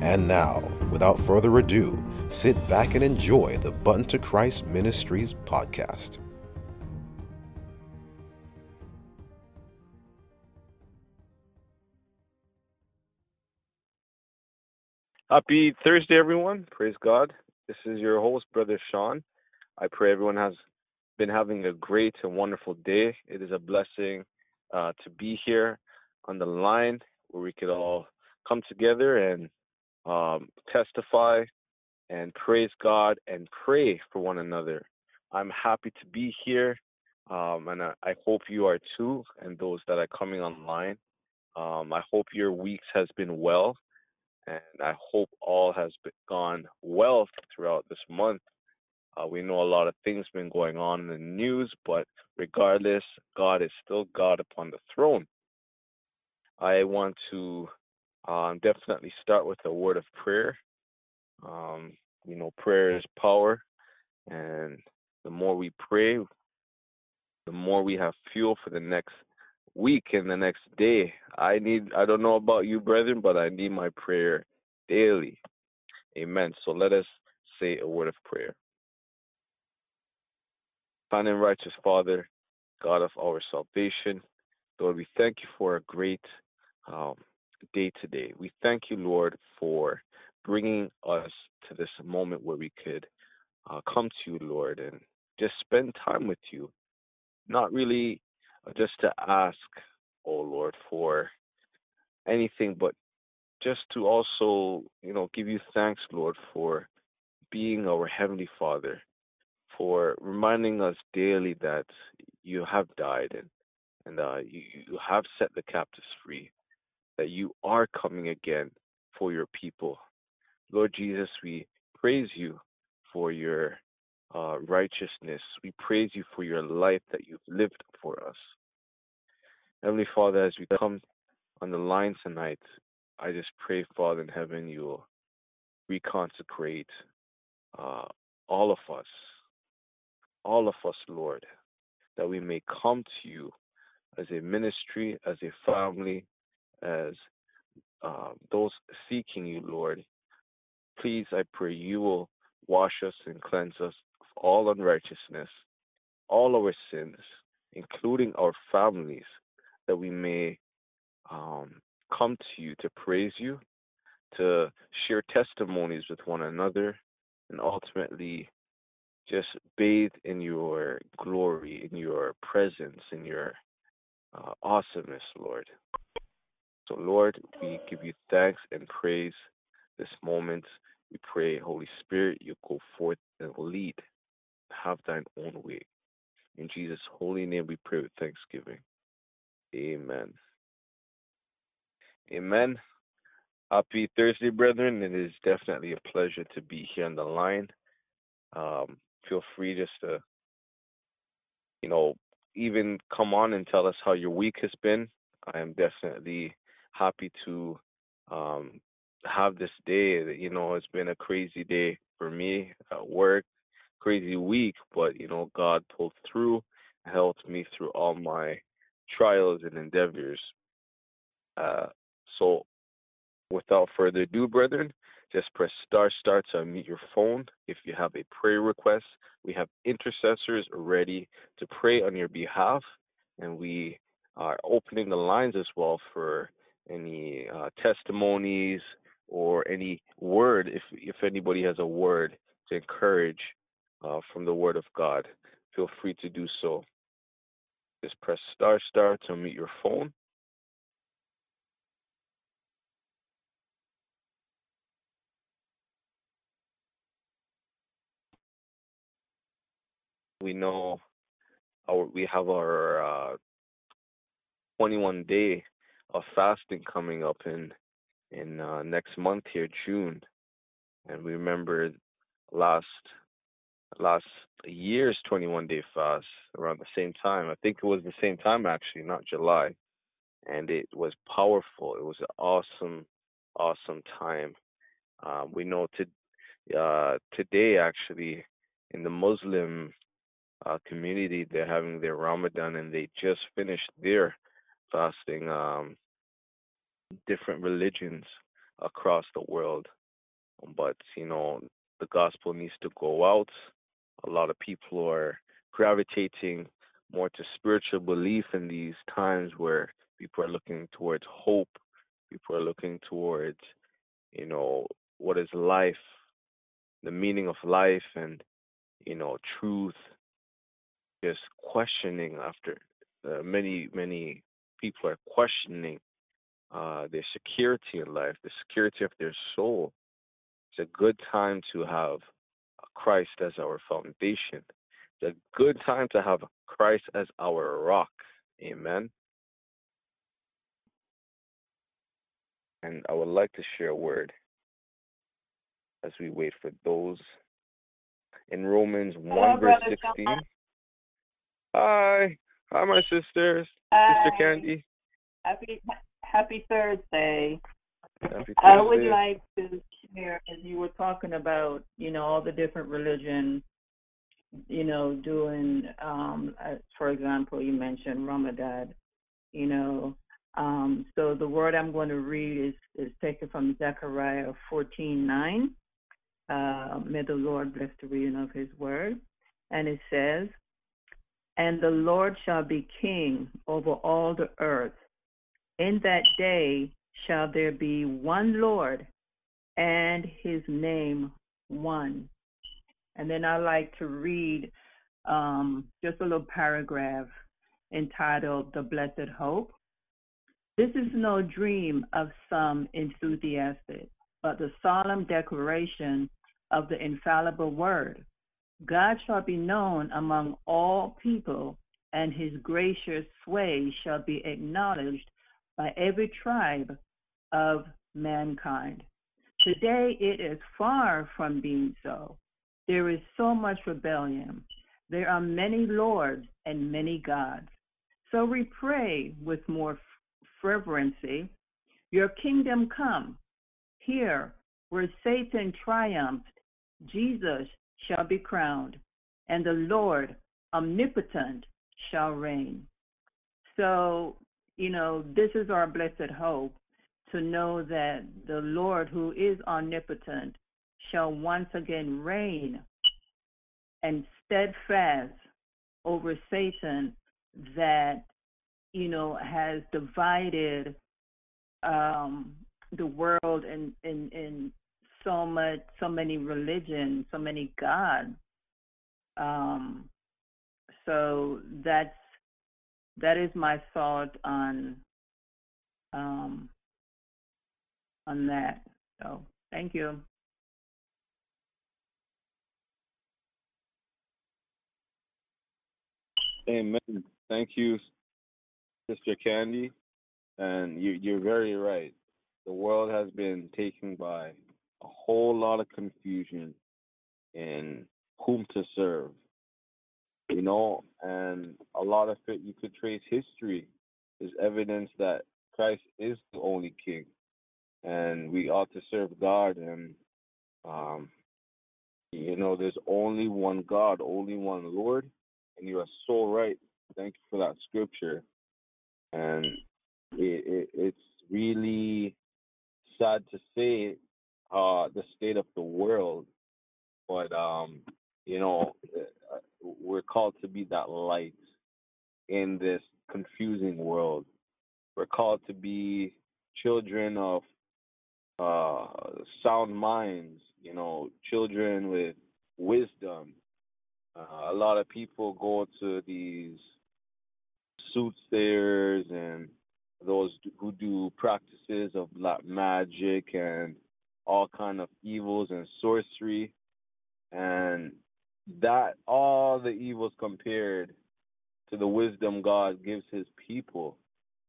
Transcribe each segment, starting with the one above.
And now, without further ado, sit back and enjoy the Button to Christ Ministries podcast. Happy Thursday, everyone. Praise God. This is your host, Brother Sean. I pray everyone has been having a great and wonderful day. It is a blessing uh, to be here on the line where we could all come together and um, testify and praise God and pray for one another. I'm happy to be here, um, and I, I, hope you are too, and those that are coming online. Um, I hope your weeks has been well, and I hope all has been, gone well throughout this month. Uh, we know a lot of things been going on in the news, but regardless, God is still God upon the throne. I want to um, definitely start with a word of prayer. Um, you know, prayer is power, and the more we pray, the more we have fuel for the next week and the next day. I need, I don't know about you, brethren, but I need my prayer daily. Amen. So let us say a word of prayer. Kind and righteous Father, God of our salvation, Lord, we thank you for a great um, day today. We thank you, Lord, for bringing us to this moment where we could uh, come to you, Lord, and just spend time with you. Not really uh, just to ask, oh Lord, for anything, but just to also, you know, give you thanks, Lord, for being our Heavenly Father, for reminding us daily that you have died and and uh, you, you have set the captives free, that you are coming again for your people. Lord Jesus, we praise you for your uh, righteousness. We praise you for your life that you've lived for us. Heavenly Father, as we come on the line tonight, I just pray, Father in heaven, you will reconsecrate uh, all of us all of us, Lord, that we may come to you as a ministry, as a family, as uh, those seeking you, Lord. Please, I pray you will wash us and cleanse us of all unrighteousness, all our sins, including our families, that we may um, come to you to praise you, to share testimonies with one another, and ultimately just bathe in your glory, in your presence, in your uh, awesomeness, Lord. So, Lord, we give you thanks and praise this moment. We pray, Holy Spirit, you go forth and lead. Have thine own way. In Jesus' holy name, we pray with thanksgiving. Amen. Amen. Happy Thursday, brethren. It is definitely a pleasure to be here on the line. Um, feel free just to, you know, even come on and tell us how your week has been. I am definitely happy to um, have this day. You know, it's been a crazy day for me at work, crazy week, but you know, God pulled through, helped me through all my trials and endeavors. Uh, so, without further ado, brethren, just press star star to unmute your phone. If you have a prayer request, we have intercessors ready to pray on your behalf, and we are opening the lines as well for any uh, testimonies or any word. If if anybody has a word to encourage uh, from the Word of God, feel free to do so. Just press star star to unmute your phone. we know our we have our uh, 21 day of fasting coming up in in uh, next month here June. and we remember last last year's 21 day fast around the same time. I think it was the same time actually, not July, and it was powerful. It was an awesome, awesome time. Uh, we know to, uh, today actually in the Muslim uh, community they're having their Ramadan and they just finished their fasting. Um, different religions across the world, but you know the gospel needs to go out. A lot of people are gravitating more to spiritual belief in these times where people are looking towards hope, people are looking towards, you know, what is life, the meaning of life, and, you know, truth. Just questioning after uh, many, many people are questioning uh, their security in life, the security of their soul. It's a good time to have Christ as our foundation. It's a good time to have Christ as our rock. Amen. And I would like to share a word as we wait for those in Romans 1 Hello, verse 16. Hi. Hi, my sisters. Hi. Sister Candy. Happy Happy Thursday. Happy Thursday. I would like to share, as you were talking about, you know, all the different religions, you know, doing, um, uh, for example, you mentioned Ramadan, you know. Um, so the word I'm going to read is, is taken from Zechariah 14:9. Uh, may the Lord bless the reading of His word, and it says, "And the Lord shall be king over all the earth." In that day shall there be one Lord, and his name one. And then I like to read um, just a little paragraph entitled The Blessed Hope. This is no dream of some enthusiastic, but the solemn declaration of the infallible word. God shall be known among all people, and his gracious sway shall be acknowledged by every tribe of mankind. Today it is far from being so. There is so much rebellion. There are many lords and many gods. So we pray with more fervency, Your kingdom come. Here, where Satan triumphed, Jesus shall be crowned, and the Lord omnipotent shall reign. So you know, this is our blessed hope to know that the Lord, who is omnipotent, shall once again reign and steadfast over Satan that, you know, has divided um, the world and, in, in so much, so many religions, so many gods. Um, so that's that is my thought on um, on that. So thank you. Amen. Thank you, Sister Candy. And you, you're very right. The world has been taken by a whole lot of confusion in whom to serve you know, and a lot of it you could trace history is evidence that Christ is the only King, and we ought to serve God. And um, you know, there's only one God, only one Lord, and you are so right. Thank you for that scripture, and it, it, it's really sad to say uh, the state of the world, but um, you know, we're called to be that light in this confusing world. We're called to be children of uh, sound minds, you know, children with wisdom. Uh, a lot of people go to these soothsayers and those who do practices of black magic and all kind of evils and sorcery and that all the evils compared to the wisdom God gives his people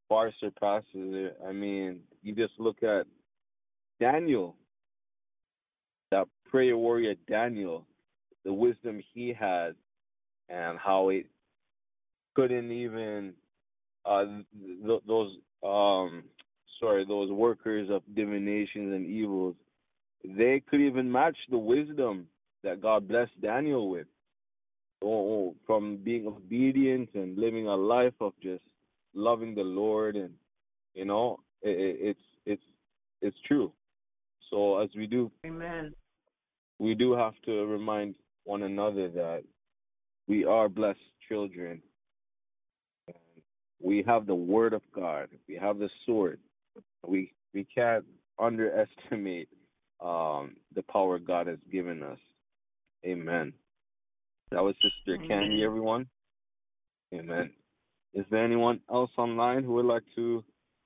far surpasses it. I mean, you just look at Daniel, that prayer warrior Daniel, the wisdom he had, and how it couldn't even uh, th- those um sorry those workers of divinations and evils they could even match the wisdom that God blessed Daniel with. Oh, oh, from being obedient and living a life of just loving the Lord, and you know, it, it's it's it's true. So as we do, Amen. We do have to remind one another that we are blessed children. And we have the Word of God. We have the sword. We we can't underestimate um, the power God has given us. Amen. That was Sister Candy, everyone. Amen. Is there anyone else online who would like to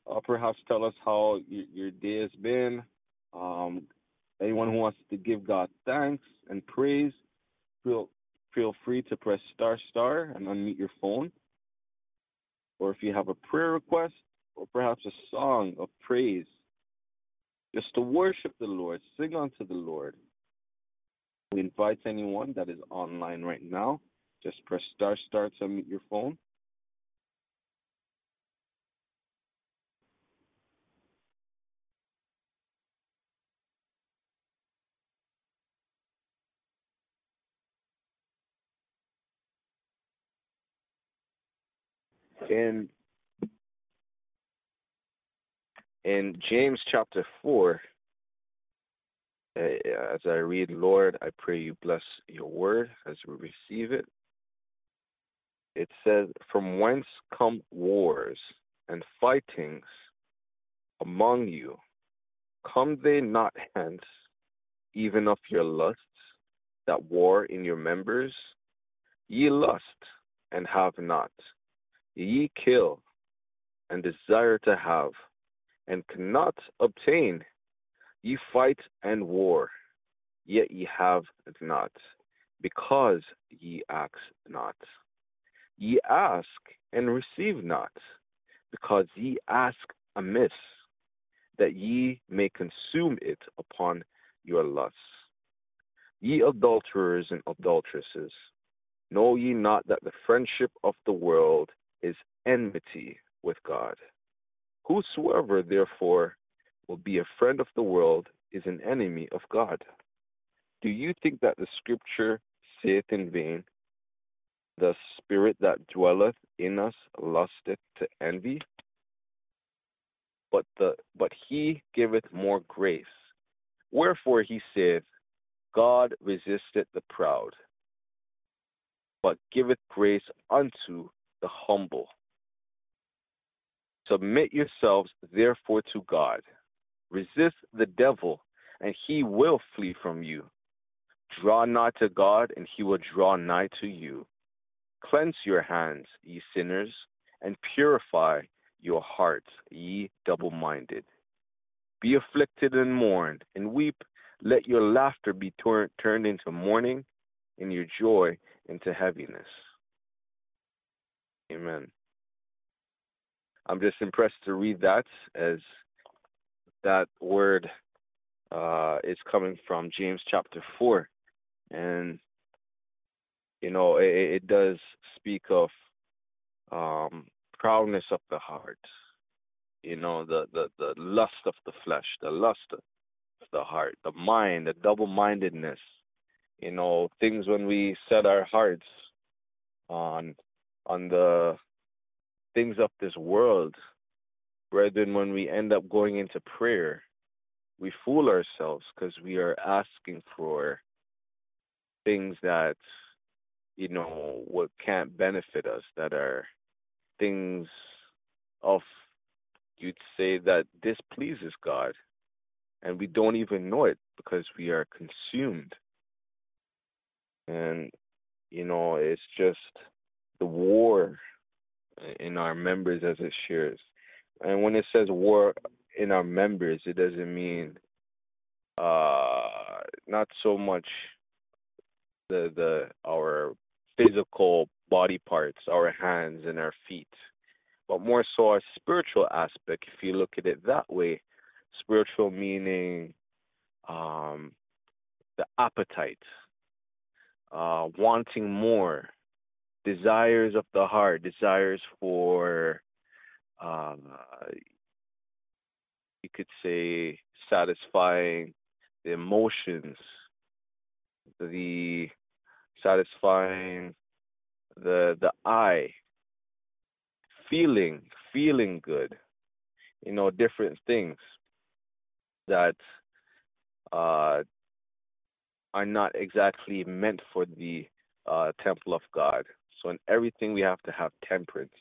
uh, perhaps tell us how y- your day has been? Um, anyone who wants to give God thanks and praise, feel feel free to press star star and unmute your phone. Or if you have a prayer request or perhaps a song of praise, just to worship the Lord, sing unto the Lord. We invite anyone that is online right now, just press star star to unmute your phone. In in James chapter four, uh, as I read, Lord, I pray you bless your word as we receive it. It says, From whence come wars and fightings among you? Come they not hence, even of your lusts that war in your members? Ye lust and have not. Ye kill and desire to have, and cannot obtain. Ye fight and war, yet ye have not, because ye ask not. Ye ask and receive not, because ye ask amiss, that ye may consume it upon your lusts. Ye adulterers and adulteresses, know ye not that the friendship of the world is enmity with God? Whosoever therefore will be a friend of the world is an enemy of God. Do you think that the scripture saith in vain, The spirit that dwelleth in us lusteth to envy? But the but he giveth more grace. Wherefore he saith, God resisteth the proud, but giveth grace unto the humble. Submit yourselves therefore to God. Resist the devil, and he will flee from you. Draw nigh to God, and he will draw nigh to you. Cleanse your hands, ye sinners, and purify your hearts, ye double minded. Be afflicted and mourn, and weep. Let your laughter be tor- turned into mourning, and your joy into heaviness. Amen. I'm just impressed to read that as that word uh, is coming from James chapter 4. And, you know, it, it does speak of um, proudness of the heart, you know, the, the, the lust of the flesh, the lust of the heart, the mind, the double mindedness, you know, things when we set our hearts on on the things of this world, brethren, when we end up going into prayer, we fool ourselves because we are asking for things that you know what can't benefit us that are things of you'd say that displeases God. And we don't even know it because we are consumed. And you know it's just the war in our members as it shares and when it says war in our members it doesn't mean uh not so much the the our physical body parts, our hands and our feet, but more so our spiritual aspect. If you look at it that way, spiritual meaning um, the appetite, uh, wanting more, desires of the heart, desires for, uh, you could say, satisfying the emotions, the satisfying the the eye, feeling feeling good, you know, different things that uh, are not exactly meant for the uh, temple of God. So in everything we have to have temperance.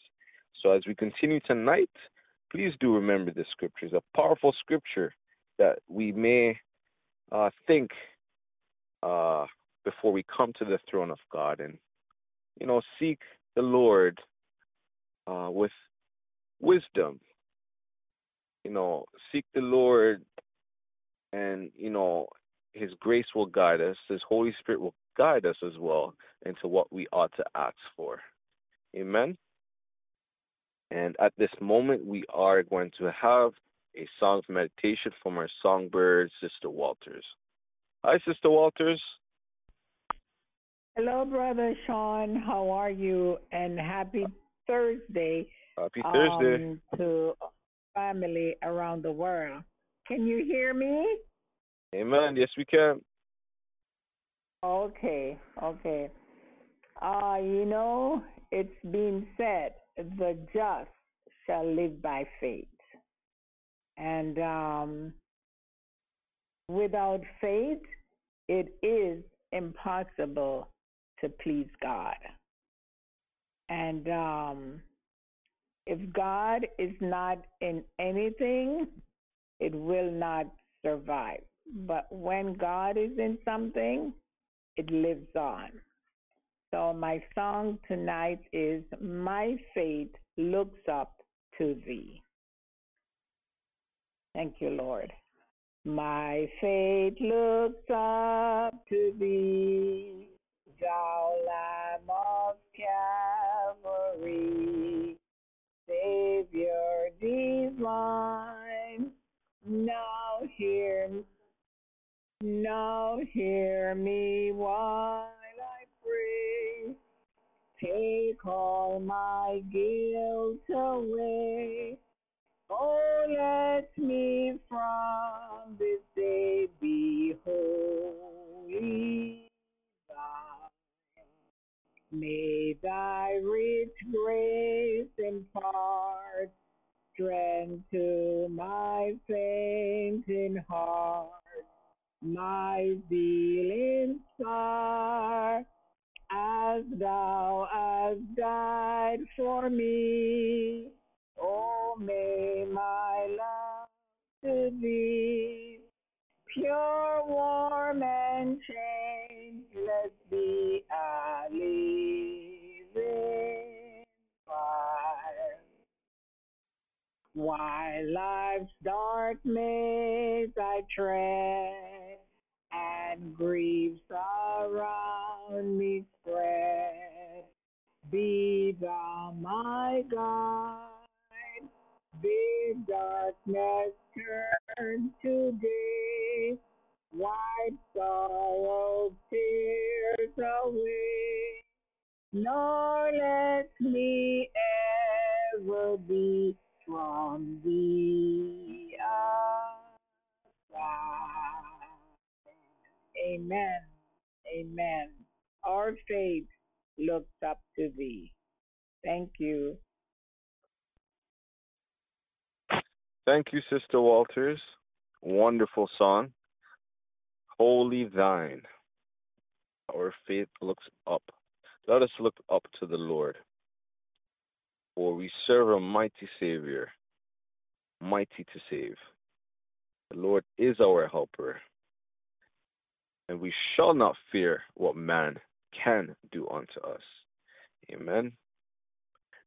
So as we continue tonight, please do remember the scriptures, a powerful scripture that we may uh, think uh, before we come to the throne of God and you know seek the Lord uh, with wisdom. You know, seek the Lord, and you know His grace will guide us. His Holy Spirit will guide us as well into what we ought to ask for. Amen. And at this moment, we are going to have a song of meditation from our songbird, Sister Walters. Hi, Sister Walters. Hello, Brother Sean. How are you? And happy Thursday. Happy Thursday. Um, to family around the world. Can you hear me? Amen. Yes, we can. Okay, okay. Uh, you know, it's been said, the just shall live by faith. And um, without faith, it is impossible to please God. And um, if God is not in anything, it will not survive. But when God is in something, it lives on. So my song tonight is My Faith Looks Up to Thee. Thank you, Lord. My faith looks up to thee, thou Lamb of Calvary, Savior divine. Now hear, now hear me while I pray. Take all my guilt away. Oh, let me from this day be wholly. May thy rich grace impart strength to my fainting heart, my feelings are as thou hast died for me. Oh, may my love to thee pure, warm, and changeless be a living fire. While life's dark maze I tread, and griefs around me spread, be thou my guide. Bid darkness turn to day, wipe sorrow tears away, nor let me ever be from thee Amen. Amen. Our faith looks up to thee. Thank you. Thank you, Sister Walters. Wonderful song. Wholly Thine. Our faith looks up. Let us look up to the Lord. For we serve a mighty Savior, mighty to save. The Lord is our helper, and we shall not fear what man can do unto us. Amen.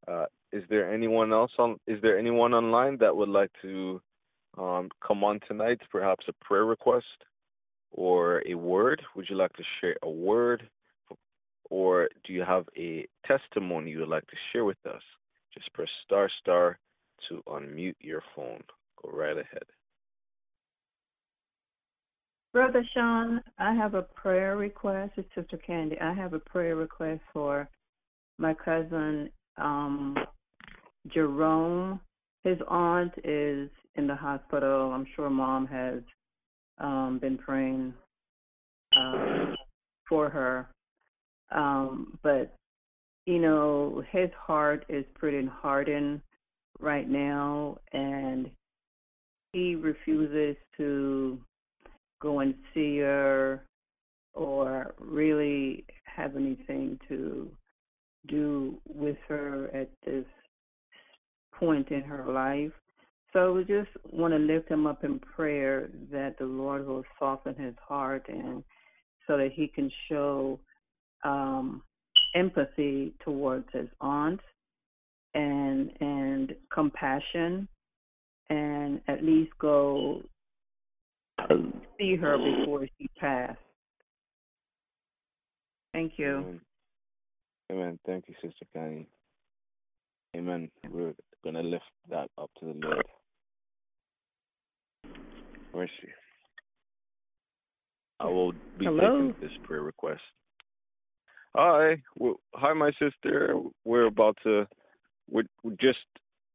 Uh, is there anyone else on? Is there anyone online that would like to um, come on tonight? Perhaps a prayer request or a word? Would you like to share a word, or do you have a testimony you would like to share with us? Just press star star to unmute your phone. Go right ahead. Brother Sean, I have a prayer request. It's Sister Candy. I have a prayer request for my cousin um, Jerome. His aunt is in the hospital. I'm sure mom has um, been praying uh, for her. Um, but, you know, his heart is pretty hardened right now, and he refuses to go and see her or really have anything to do with her at this point in her life. So we just want to lift him up in prayer that the Lord will soften his heart and so that he can show um, empathy towards his aunt and and compassion and at least go see her before she passed. Thank you. Amen. Amen. Thank you, Sister Connie. Amen. We're going to lift that up to the Lord. Where is she? I will be Hello? taking this prayer request. Hi, well, hi, my sister. We're about to. We're, we're just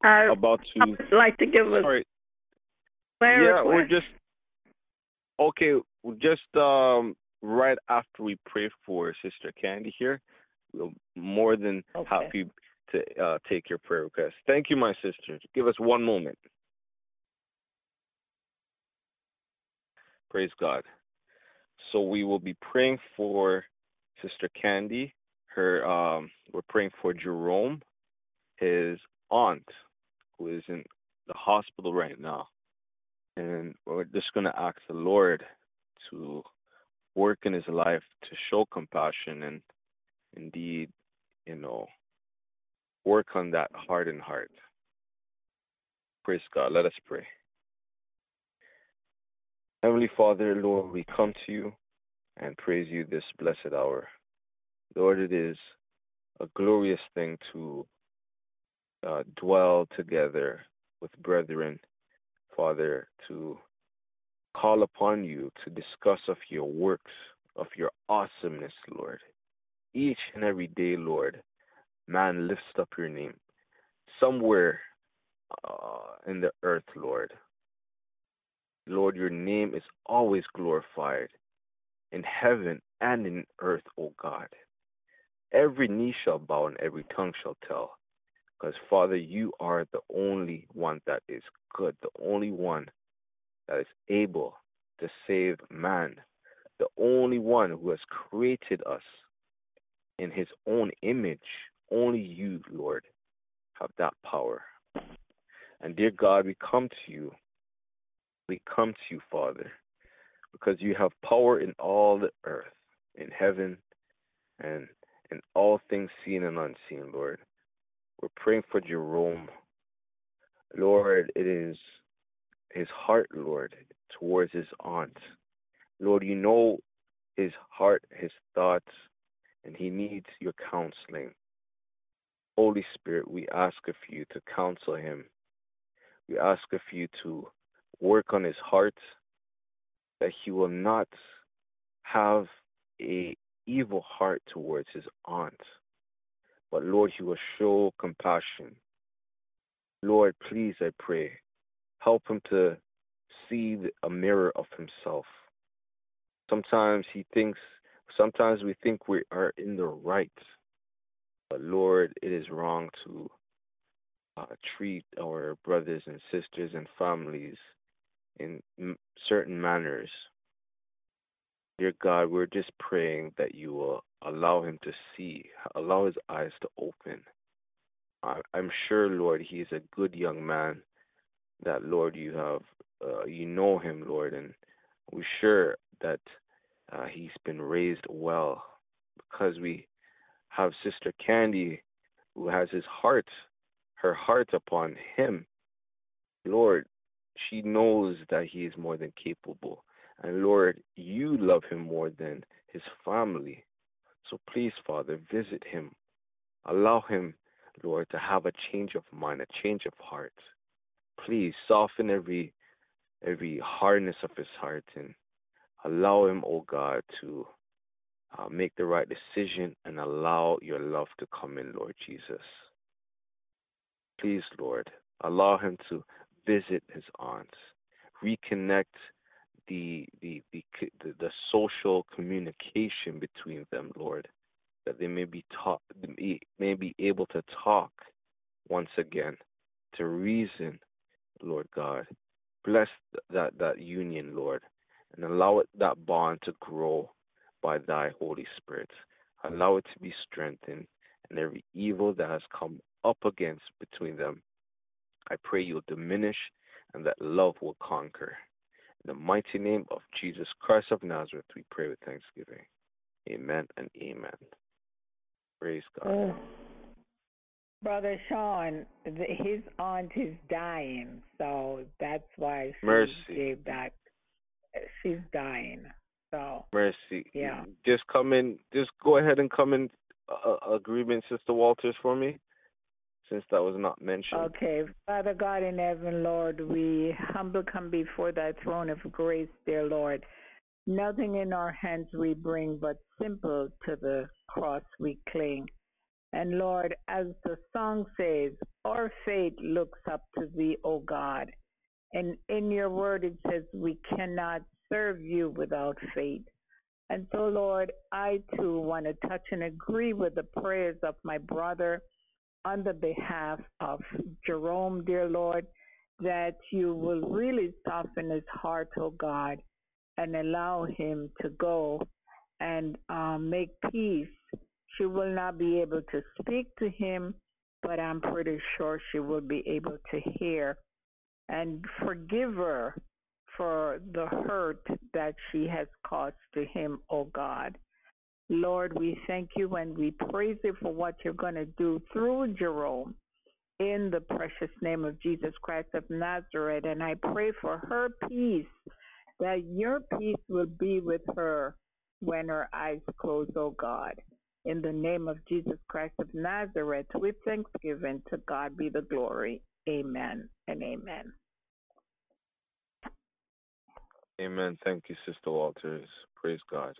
I, about to. I would like to give a Sorry. prayer yeah, request. we're just okay. Just um, right after we pray for Sister Candy here, we're more than Okay. happy to uh, take your prayer request. Thank you, my sister. Give us one moment. Praise God. So we will be praying for Sister Candy. Her um, we're praying for Jerome, his aunt, who is in the hospital right now, and we're just gonna ask the Lord to work in his life to show compassion and indeed, you know, work on that heart and heart. Praise God. Let us pray. Heavenly Father, Lord, we come to you and praise you this blessed hour. Lord, it is a glorious thing to uh, dwell together with brethren, Father, to call upon you to discuss of your works, of your awesomeness, Lord. Each and every day, Lord, man lifts up your name somewhere uh, in the earth, Lord. Lord, your name is always glorified in heaven and in earth, O God. Every knee shall bow and every tongue shall tell. Because, Father, you are the only one that is good, the only one that is able to save man, the only one who has created us in his own image. Only you, Lord, have that power. And, dear God, we come to you. We come to you, Father, because you have power in all the earth, in heaven, and in all things seen and unseen, Lord. We're praying for Jerome. Lord, it is his heart, Lord, towards his aunt. Lord, you know his heart, his thoughts, and he needs your counseling. Holy Spirit, we ask of you to counsel him. We ask of you to work on his heart, that he will not have a evil heart towards his aunt, but Lord, he will show compassion. Lord, please, I pray, help him to see a mirror of himself. Sometimes he thinks, sometimes we think we are in the right, but Lord, it is wrong to uh, treat our brothers and sisters and families in certain manners. Dear God, we're just praying that you will allow him to see, allow his eyes to open. I, I'm sure, Lord, he is a good young man. That Lord, you have, uh, you know him, Lord, and we're sure that uh, he's been raised well because we have Sister Candy, who has his heart, her heart upon him. Lord, she knows that he is more than capable. And Lord, you love him more than his family. So please, Father, visit him. Allow him, Lord, to have a change of mind, a change of heart. Please soften every every hardness of his heart and Allow him, oh God, to uh, make the right decision and allow your love to come in, Lord Jesus. Please, Lord, allow him to visit his aunts, reconnect the the the the, social communication between them, Lord, that they may be taught, may be able to talk once again, to reason, Lord God. Bless that that union, Lord, and allow it that bond to grow by Thy Holy Spirit. Allow it to be strengthened, and every evil that has come up against between them, I pray you'll diminish, and that love will conquer. In the mighty name of Jesus Christ of Nazareth, we pray with thanksgiving. Amen and amen. Praise God. Uh, Brother Sean, the, his aunt is dying, so that's why she Mercy. gave that. She's dying, so Mercy. Yeah. Just come in. Just go ahead and come in uh, agreement, Sister Walters, for me since that was not mentioned. Okay. Father God in heaven, Lord, we humble come before thy throne of grace, dear Lord. Nothing in our hands we bring, but simple to the cross we cling. And Lord, as the song says, our faith looks up to thee, O God. And in your word it says we cannot serve you without faith. And so, Lord, I too want to touch and agree with the prayers of my brother on the behalf of Jerome, dear Lord, that you will really soften his heart, oh God, and allow him to go and um, make peace. She will not be able to speak to him, but I'm pretty sure she will be able to hear and forgive her for the hurt that she has caused to him, oh God. Lord, we thank you and we praise you for what you're going to do through Jerome in the precious name of Jesus Christ of Nazareth. And I pray for her peace, that your peace will be with her when her eyes close, oh God. In the name of Jesus Christ of Nazareth, with thanksgiving, to God be the glory. Amen and amen. Amen. Thank you, Sister Walters. Praise God.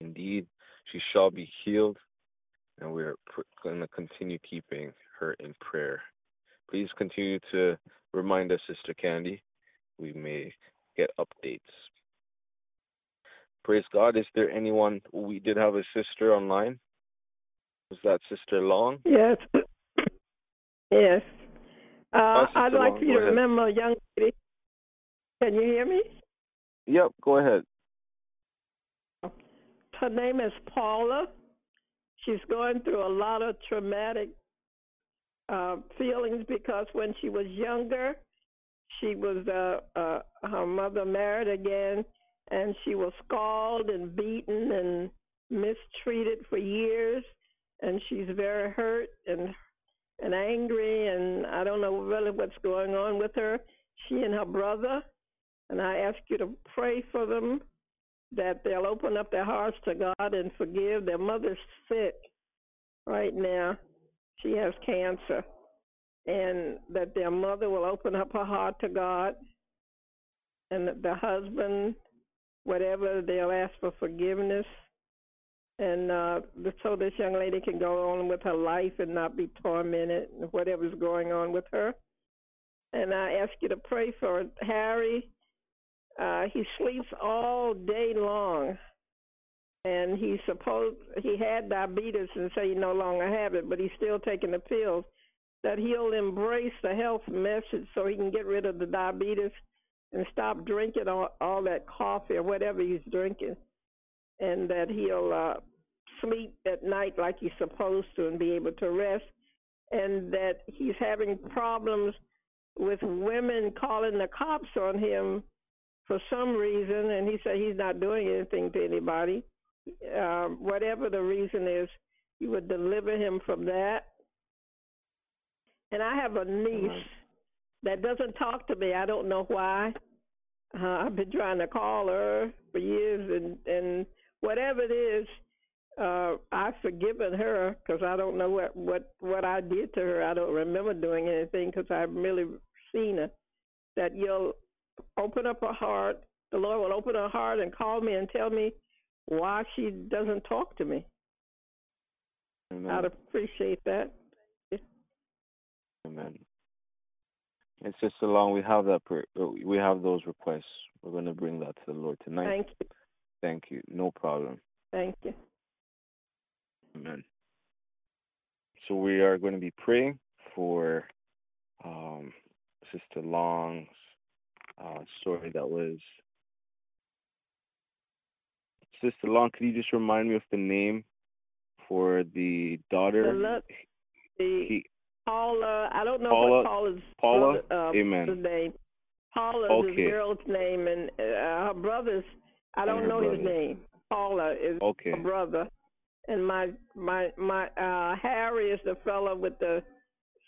Indeed, she shall be healed, and we're going to continue keeping her in prayer. Please continue to remind us, Sister Candy. We may get updates. Praise God. Is there anyone? We did have a sister online. Was that Sister Long? Yes. Yes. Uh, I'd like Long, you to remember a young lady. Can you hear me? Yep, go ahead. Her name is Paula. She's going through a lot of traumatic uh, feelings because when she was younger, she was uh, uh, her mother married again, and she was scalded and beaten and mistreated for years, and she's very hurt and and angry, and I don't know really what's going on with her. She and her brother, and I ask you to pray for them that they'll open up their hearts to God and forgive. Their mother's sick right now. She has cancer. And that their mother will open up her heart to God. And the husband, whatever, they'll ask for forgiveness. And uh, so this young lady can go on with her life and not be tormented, whatever's going on with her. And I ask you to pray for Harry uh, he sleeps all day long, and he's supposed he had diabetes and say he no longer have it, but he's still taking the pills. That he'll embrace the health message so he can get rid of the diabetes and stop drinking all, all that coffee or whatever he's drinking, and that he'll uh, sleep at night like he's supposed to and be able to rest, and that he's having problems with women calling the cops on him for some reason, and he said he's not doing anything to anybody. Um, whatever the reason is, you would deliver him from that. And I have a niece that doesn't talk to me. I don't know why. Uh, I've been trying to call her for years, and and whatever it is, uh, I've forgiven her because I don't know what what what I did to her. I don't remember doing anything because I've really seen her. That you'll open up her heart the Lord will open her heart and call me and tell me why she doesn't talk to me. Amen. I'd appreciate that. Amen. And Sister Long, we have that. Prayer, We have those requests. We're going to bring that to the Lord tonight. Thank you. Thank you. No problem. Thank you. Amen. So we are going to be praying for um, Sister Long's uh, story that was. Sister Long, could you just remind me of the name for the daughter? The, the he, Paula. I don't know Paula, what Paula's Paula. Brother, uh, Amen. name. Paula okay. is his girl's name, and uh, her brother's. I don't know brother. his name. Paula is okay. her brother, and my my my uh Harry is the fellow with the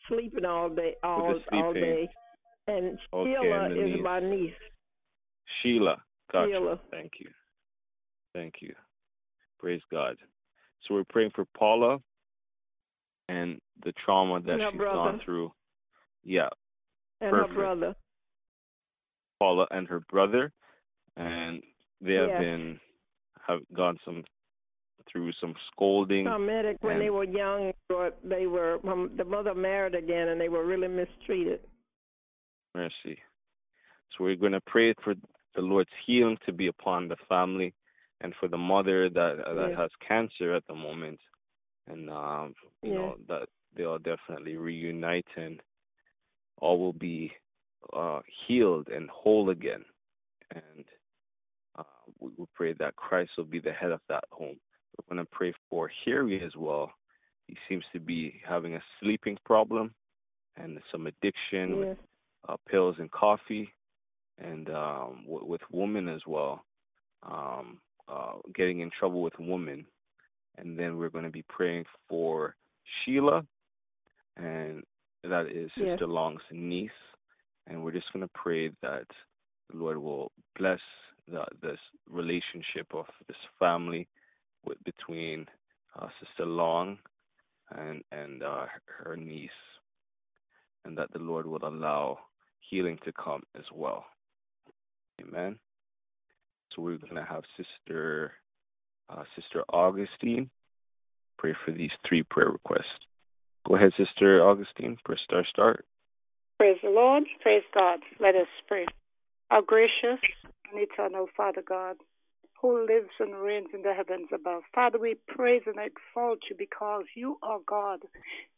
sleeping all day all all day, and okay, Sheila and is my niece. Sheila, gotcha. Sheila. Thank you, thank you. Praise God. So we're praying for Paula and the trauma that she's brother. gone through. Yeah. And perfect. her brother. Paula and her brother, and they have yes. been have gone some through some scolding. Traumatic when they were young, or they were um, the mother married again, and they were really mistreated. Mercy. So we're going to pray for the Lord's healing to be upon the family, and for the mother that uh, that has cancer at the moment, and um, you know that they are definitely reunite and all will be uh, healed and whole again. And uh, we, we pray that Christ will be the head of that home. We're going to pray for Harry as well. He seems to be having a sleeping problem and some addiction yes. with uh, pills and coffee, and um, w- with women as well, um, uh, getting in trouble with women. And then we're going to be praying for Sheila, and that is Sister yes. Long's niece. And we're just going to pray that the Lord will bless the, this relationship of this family with, between uh, Sister Long and and uh, her niece, and that the Lord will allow healing to come as well. Amen. So we're to have Sister uh, Sister Augustine pray for these three prayer requests. Go ahead, Sister Augustine. Press star start. Praise the Lord. Praise God. Let us pray. Our gracious and eternal Father God, who lives and reigns in the heavens above. Father, we praise and exalt you because you are God.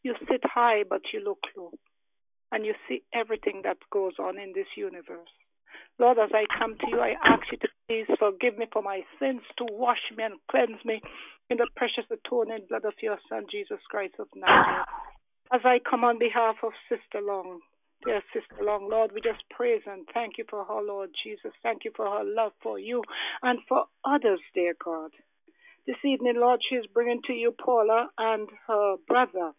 You sit high, but you look low. And you see everything that goes on in this universe. Lord, as I come to you, I ask you to please forgive me for my sins, to wash me and cleanse me in the precious atoning blood of your Son, Jesus Christ of Nazareth. As I come on behalf of Sister Long, dear Sister Long, Lord, we just praise and thank you for her, Lord Jesus. Thank you for her love for you and for others, dear God. This evening, Lord, she is bringing to you Paula and her brother.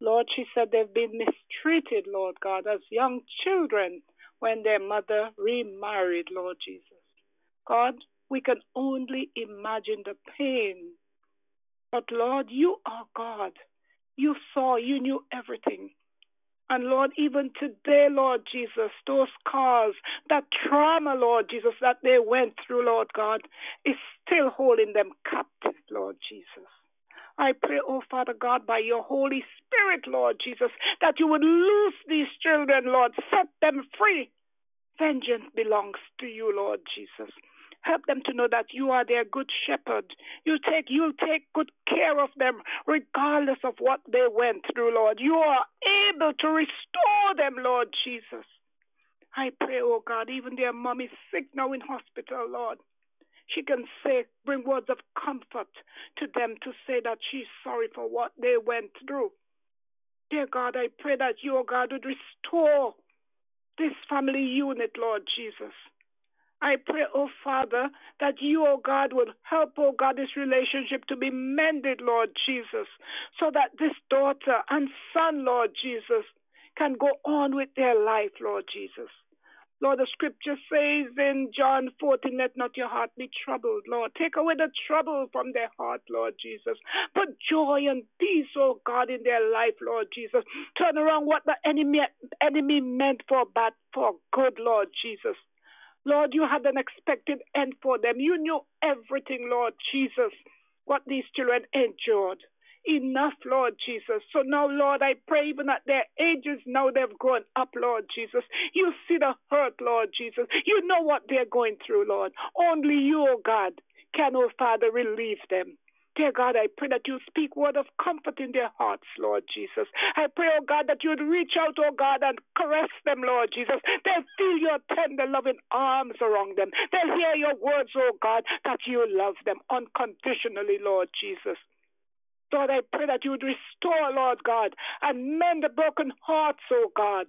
Lord, she said they've been mistreated, Lord God, as young children when their mother remarried, Lord Jesus. God, we can only imagine the pain. But Lord, you are God. You saw, you knew everything. And Lord, even today, Lord Jesus, those scars, that trauma, Lord Jesus, that they went through, Lord God, is still holding them captive, Lord Jesus. I pray, oh Father God, by your Holy Spirit, Lord Jesus, that you would loose these children, Lord, set them free. Vengeance belongs to you, Lord Jesus. Help them to know that you are their good shepherd. You take, you'll take good care of them, regardless of what they went through, Lord. You are able to restore them, Lord Jesus. I pray, oh God, even their mom is sick now in hospital, Lord. She can say, bring words of comfort to them to say that she's sorry for what they went through. Dear God, I pray that you, oh God, would restore this family unit, Lord Jesus. I pray, oh Father, that you, oh God, would help, oh God, this relationship to be mended, Lord Jesus, so that this daughter and son, Lord Jesus, can go on with their life, Lord Jesus. Lord, the scripture says in John 14, let not your heart be troubled, Lord. Take away the trouble from their heart, Lord Jesus. Put joy and peace, oh God, in their life, Lord Jesus. Turn around what the enemy, enemy meant for bad, for good, Lord Jesus. Lord, you had an expected end for them. You knew everything, Lord Jesus, what these children endured. Enough, Lord Jesus. So now, Lord, I pray even at their ages, now they've grown up, Lord Jesus. You see the hurt, Lord Jesus. You know what they're going through, Lord. Only you, oh God, can, oh Father, relieve them. Dear God, I pray that you speak word of comfort in their hearts, Lord Jesus. I pray, oh God, that you'd reach out, oh God, and caress them, Lord Jesus. They'll feel your tender, loving arms around them. They'll hear your words, oh God, that you love them unconditionally, Lord Jesus. Lord, I pray that you would restore, Lord God, and mend the broken hearts, oh God,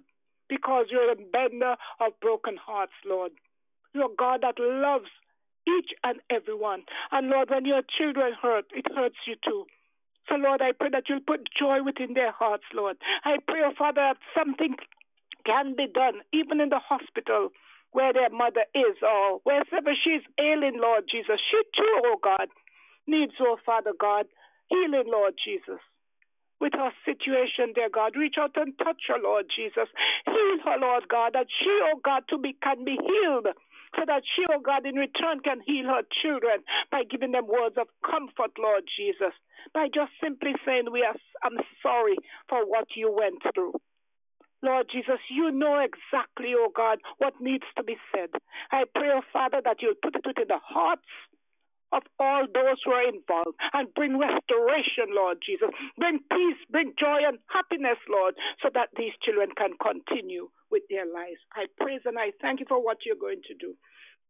because you're the mender of broken hearts, Lord. You're God that loves each and every one. And Lord, when your children hurt, it hurts you too. So, Lord, I pray that you'll put joy within their hearts, Lord. I pray, oh Father, that something can be done, even in the hospital where their mother is, or wherever she's ailing, Lord Jesus. She too, oh God, needs, oh Father God, healing, Lord Jesus. With her situation, dear God, reach out and touch her, Lord Jesus. Heal her, Lord God, that she, oh God, to be can be healed so that she, oh God, in return can heal her children by giving them words of comfort, Lord Jesus, by just simply saying, we are, I'm sorry for what you went through. Lord Jesus, you know exactly, oh God, what needs to be said. I pray, oh Father, that you'll put it within the hearts of all those who are involved and bring restoration, Lord Jesus. Bring peace, bring joy and happiness, Lord, so that these children can continue with their lives. I praise and I thank you for what you're going to do.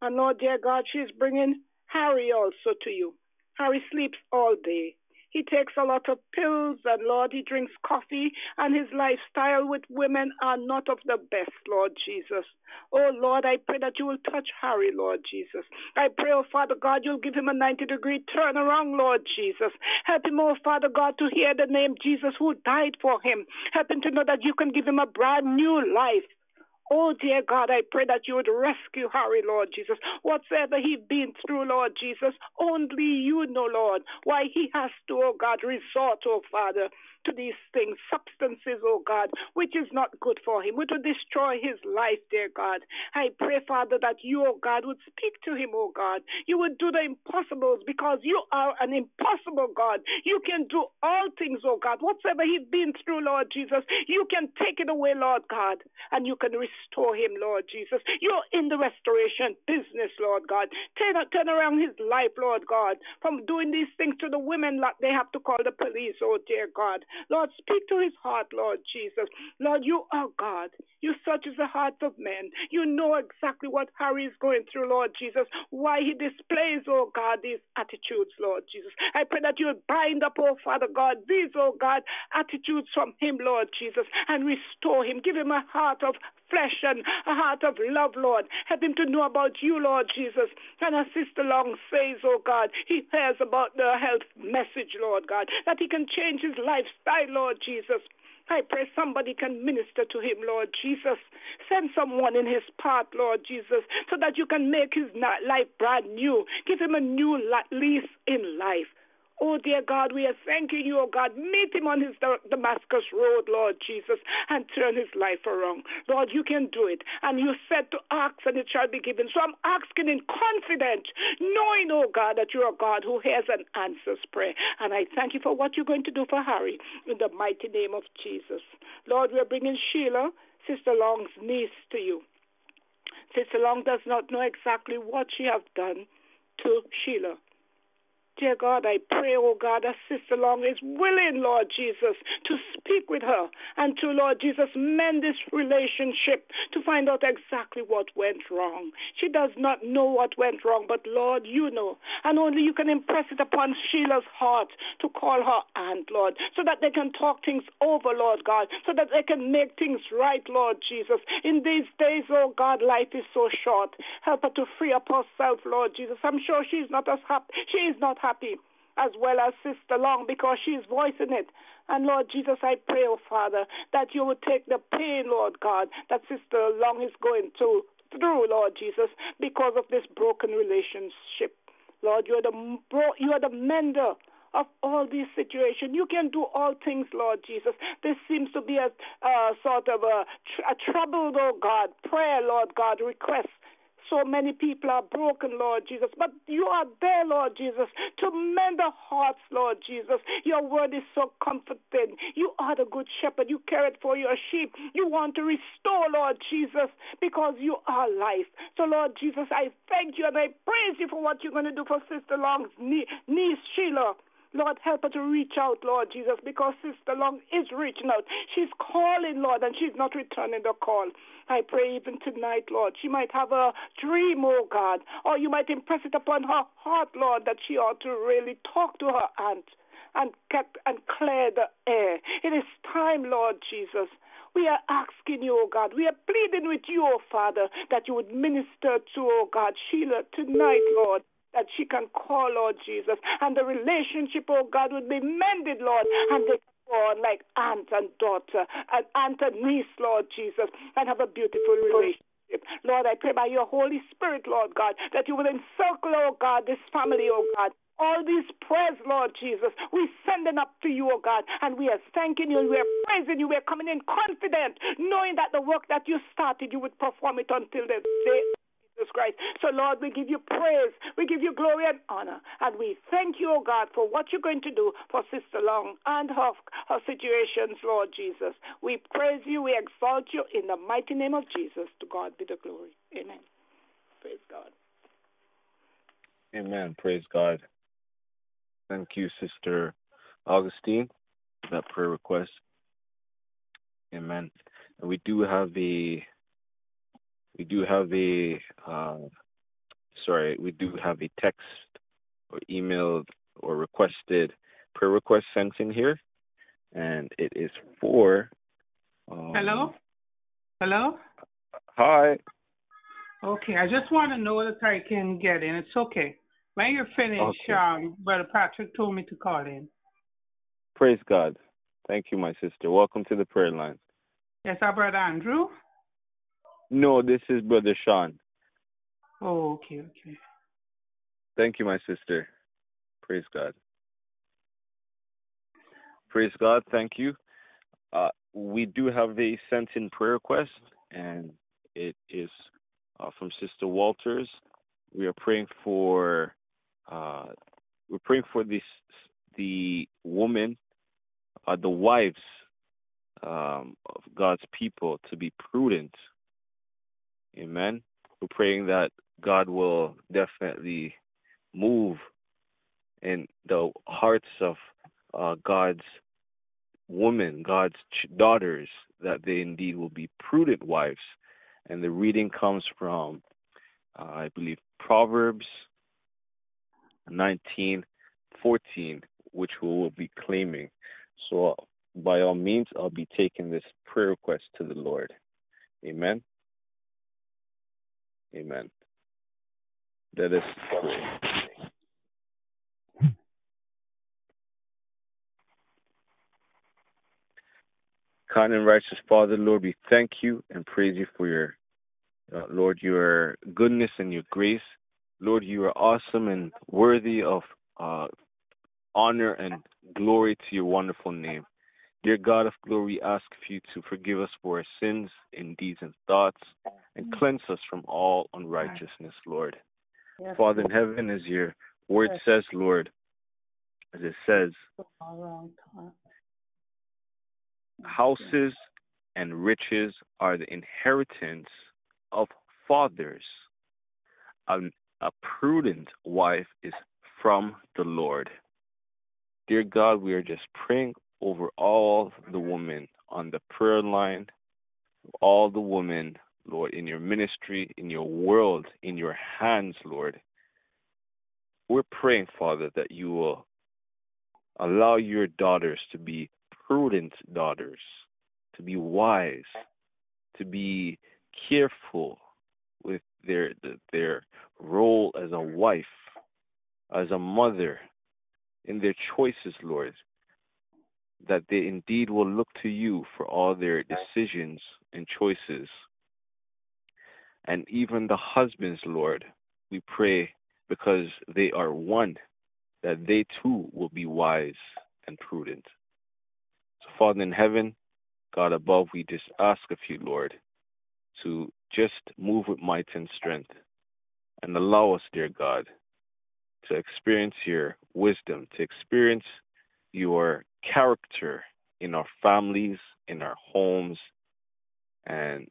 And Lord, dear God, she's bringing Harry also to you. Harry sleeps all day. He takes a lot of pills, and Lord, he drinks coffee, and his lifestyle with women are not of the best, Lord Jesus. Oh Lord, I pray that you will touch Harry, Lord Jesus. I pray, oh Father God, you'll give him a 90 degree turnaround, Lord Jesus. Help him, oh Father God, to hear the name Jesus who died for him. Help him to know that you can give him a brand new life. Oh, dear God, I pray that you would rescue Harry, Lord Jesus. Whatsoever he's been through, Lord Jesus, only you know, Lord, why he has to, oh God, resort, oh Father, to these things, substances, oh God, which is not good for him, which will destroy his life, dear God. I pray, Father, that you, oh God, would speak to him, oh God. You would do the impossibles because you are an impossible God. You can do all things, oh God. Whatsoever he's been through, Lord Jesus, you can take it away, Lord God, and you can restore him, Lord Jesus. You're in the restoration business, Lord God. Turn, turn around his life, Lord God, from doing these things to the women they have to call the police, oh dear God. Lord, speak to his heart, Lord Jesus. Lord, you are God. You search the hearts of men. You know exactly what Harry is going through, Lord Jesus, why he displays, oh God, these attitudes, Lord Jesus. I pray that you bind up, oh Father God, these, oh God, attitudes from him, Lord Jesus, and restore him. Give him a heart of flesh and a heart of love, Lord. Help him to know about you, Lord Jesus. And as Sister Long says, oh God, he hears about the health message, Lord God, that he can change his lifestyle, Lord Jesus. I pray somebody can minister to him, Lord Jesus. Send someone in his path, Lord Jesus, so that you can make his life brand new. Give him a new lease in life. Oh, dear God, we are thanking you, oh God. Meet him on his Damascus road, Lord Jesus, and turn his life around. Lord, you can do it. And you said to ask, and it shall be given. So I'm asking in confidence, knowing, oh God, that you're a God who hears and answers prayer. And I thank you for what you're going to do for Harry in the mighty name of Jesus. Lord, we're bringing Sheila, Sister Long's niece, to you. Sister Long does not know exactly what she has done to Sheila. Dear God, I pray, oh God, that Sister Long is willing, Lord Jesus, to speak with her and to, Lord Jesus, mend this relationship to find out exactly what went wrong. She does not know what went wrong, but Lord, you know. And only you can impress it upon Sheila's heart to call her aunt, Lord, so that they can talk things over, Lord God, so that they can make things right, Lord Jesus. In these days, oh God, life is so short. Help her to free up herself, Lord Jesus. I'm sure she's not as happy. She is not happy as well as Sister Long, because she's voicing it. And Lord Jesus, I pray, oh Father, that you would take the pain, Lord God, that Sister Long is going through, through, Lord Jesus, because of this broken relationship. Lord, you are the you are the mender of all these situations. You can do all things, Lord Jesus. This seems to be a, a sort of a, a troubled, oh God, prayer, Lord God, request so many people are broken, Lord Jesus. But you are there, Lord Jesus, to mend the hearts, Lord Jesus. Your word is so comforting. You are the good shepherd. You care for your sheep. You want to restore, Lord Jesus, because you are life. So, Lord Jesus, I thank you and I praise you for what you're going to do for Sister Long's niece, Sheila. Lord, help her to reach out, Lord Jesus, because Sister Long is reaching out. She's calling, Lord, and she's not returning the call. I pray even tonight, Lord, she might have a dream, oh God, or you might impress it upon her heart, Lord, that she ought to really talk to her aunt and get and clear the air. It is time, Lord Jesus. We are asking you, oh God, we are pleading with you, oh Father, that you would minister to, oh God, Sheila tonight, Lord that she can call, Lord Jesus, and the relationship, oh God, would be mended, Lord, and they on like aunt and daughter, and aunt and niece, Lord Jesus, and have a beautiful relationship. Lord, I pray by your Holy Spirit, Lord God, that you will encircle, oh God, this family, oh God, all these prayers, Lord Jesus, we send them up to you, oh God, and we are thanking you and we are praising you. We are coming in confident, knowing that the work that you started, you would perform it until the day Jesus Christ. So, Lord, we give you praise, we give you glory and honor, and we thank you, O God, for what you're going to do for Sister Long and her, her situations, Lord Jesus. We praise you, we exalt you in the mighty name of Jesus. To God be the glory. Amen. Praise God. Amen. Praise God. Thank you, Sister Augustine, for that prayer request. Amen. And we do have a we do have a uh, sorry, we do have a text or emailed or requested prayer request sent in here, and it is for. Um, Hello. Hello. Hi. Okay, I just want to know that I can get in. It's okay. When you're finished, okay. um, Brother Patrick told me to call in. Praise God. Thank you, my sister. Welcome to the prayer line. Yes, our brother Andrew. No, this is Brother Sean. Oh, okay, okay. Thank you, my sister. Praise God. Praise God. Thank you. Uh, we do have a sent in prayer request, and it is uh, from Sister Walters. We are praying for uh, we're praying for this the woman, uh, the wives um, of God's people to be prudent Amen. We're praying that God will definitely move in the hearts of uh, God's women, God's daughters, that they indeed will be prudent wives. And the reading comes from, uh, I believe, Proverbs 19, 14, which we will be claiming. So, by all means, I'll be taking this prayer request to the Lord. Amen. Amen. Let us pray. Kind and righteous Father, Lord, we thank you and praise you for your, uh, Lord, your goodness and your grace. Lord, you are awesome and worthy of uh, honor and glory to your wonderful name. Dear God of glory, ask of you to forgive us for our sins in deeds and thoughts and mm. cleanse us from all unrighteousness, Lord. Yes. Father in heaven, as your word yes. says, Lord, as it says, houses and riches are the inheritance of fathers. A prudent wife is from the Lord. Dear God, we are just praying over all the women on the prayer line, all the women, Lord, in your ministry, in your world, in your hands, Lord. We're praying, Father, that you will allow your daughters to be prudent daughters, to be wise, to be careful with their their role as a wife, as a mother, in their choices, Lord that they indeed will look to you for all their decisions and choices. And even the husbands, Lord, we pray because they are one, that they too will be wise and prudent. So, Father in heaven, God above, we just ask of you, Lord, to just move with might and strength and allow us, dear God, to experience your wisdom, to experience your character in our families, in our homes, and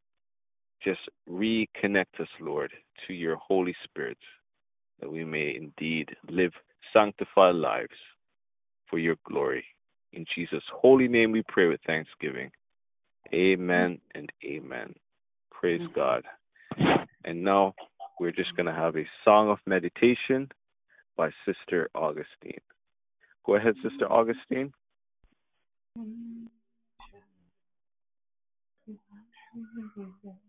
just reconnect us, Lord, to your Holy Spirit, that we may indeed live sanctified lives for your glory. In Jesus' holy name we pray with thanksgiving. Amen and amen. Praise God. And now we're just going to have a song of meditation by Sister Augustine. Go ahead, Sister Augustine.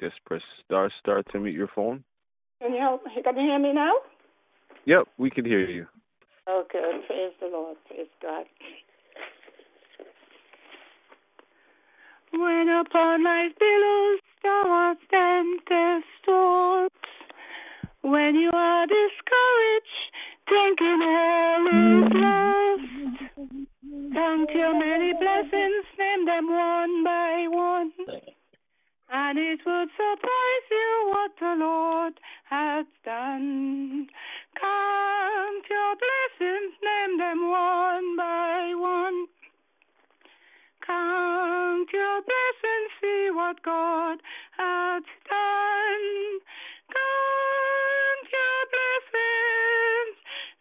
Just press star star to mute your phone. Can you help? Can you hear me now? Yep, we can hear you. Oh, okay, praise the Lord, praise God. When upon life's billows thou art tempest storms, when you are discouraged, thinking all is lost, count your many blessings, name them one by one. And it would surprise you what the Lord has done. Count your blessings, name them one by one. Count your blessings, see what God has done. Count your blessings,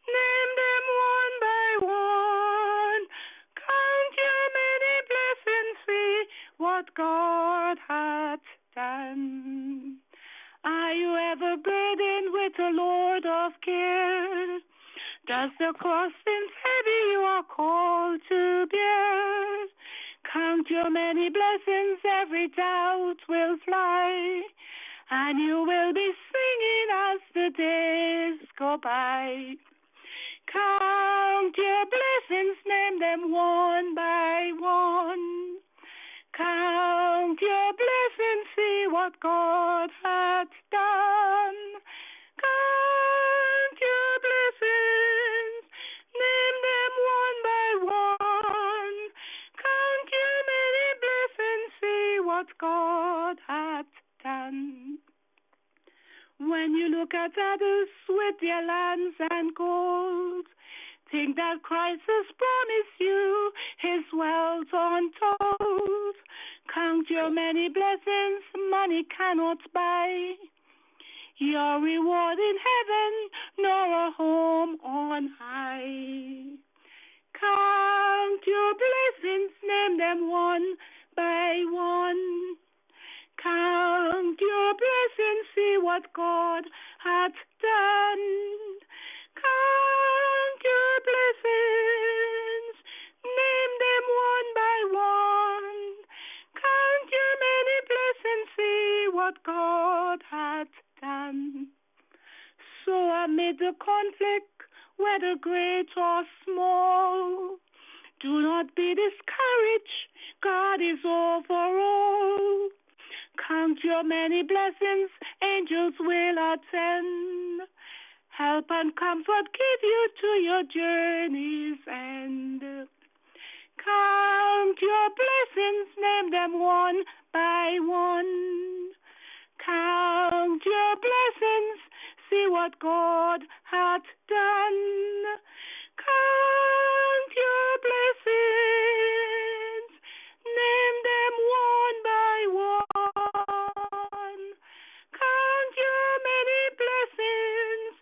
name them one by one. Count your many blessings, see what God has Are you ever burdened with a Lord of care? Does the cross seem heavy you are called to bear? Count your many blessings, every doubt will fly, and you will be singing as the days go by. Count your blessings, name them one by one. Count your see what God has done. Count your blessings, name them one by one. Count your many blessings, see what God has done. When you look at others with their lands and gold, think that Christ has promised you his wealth untold. Count your many blessings money cannot buy. Your reward in heaven, nor a home on high. Count your blessings, name them one by one. Count your blessings, see what God hath done. Count what God hath done. So amid the conflict, whether great or small, do not be discouraged. God is over all. Count your many blessings, angels will attend. Help and comfort give you to your journey's end. Count your blessings, name them one by one. Count your blessings, see what God hath done. Count your blessings, name them one by one. Count your many blessings,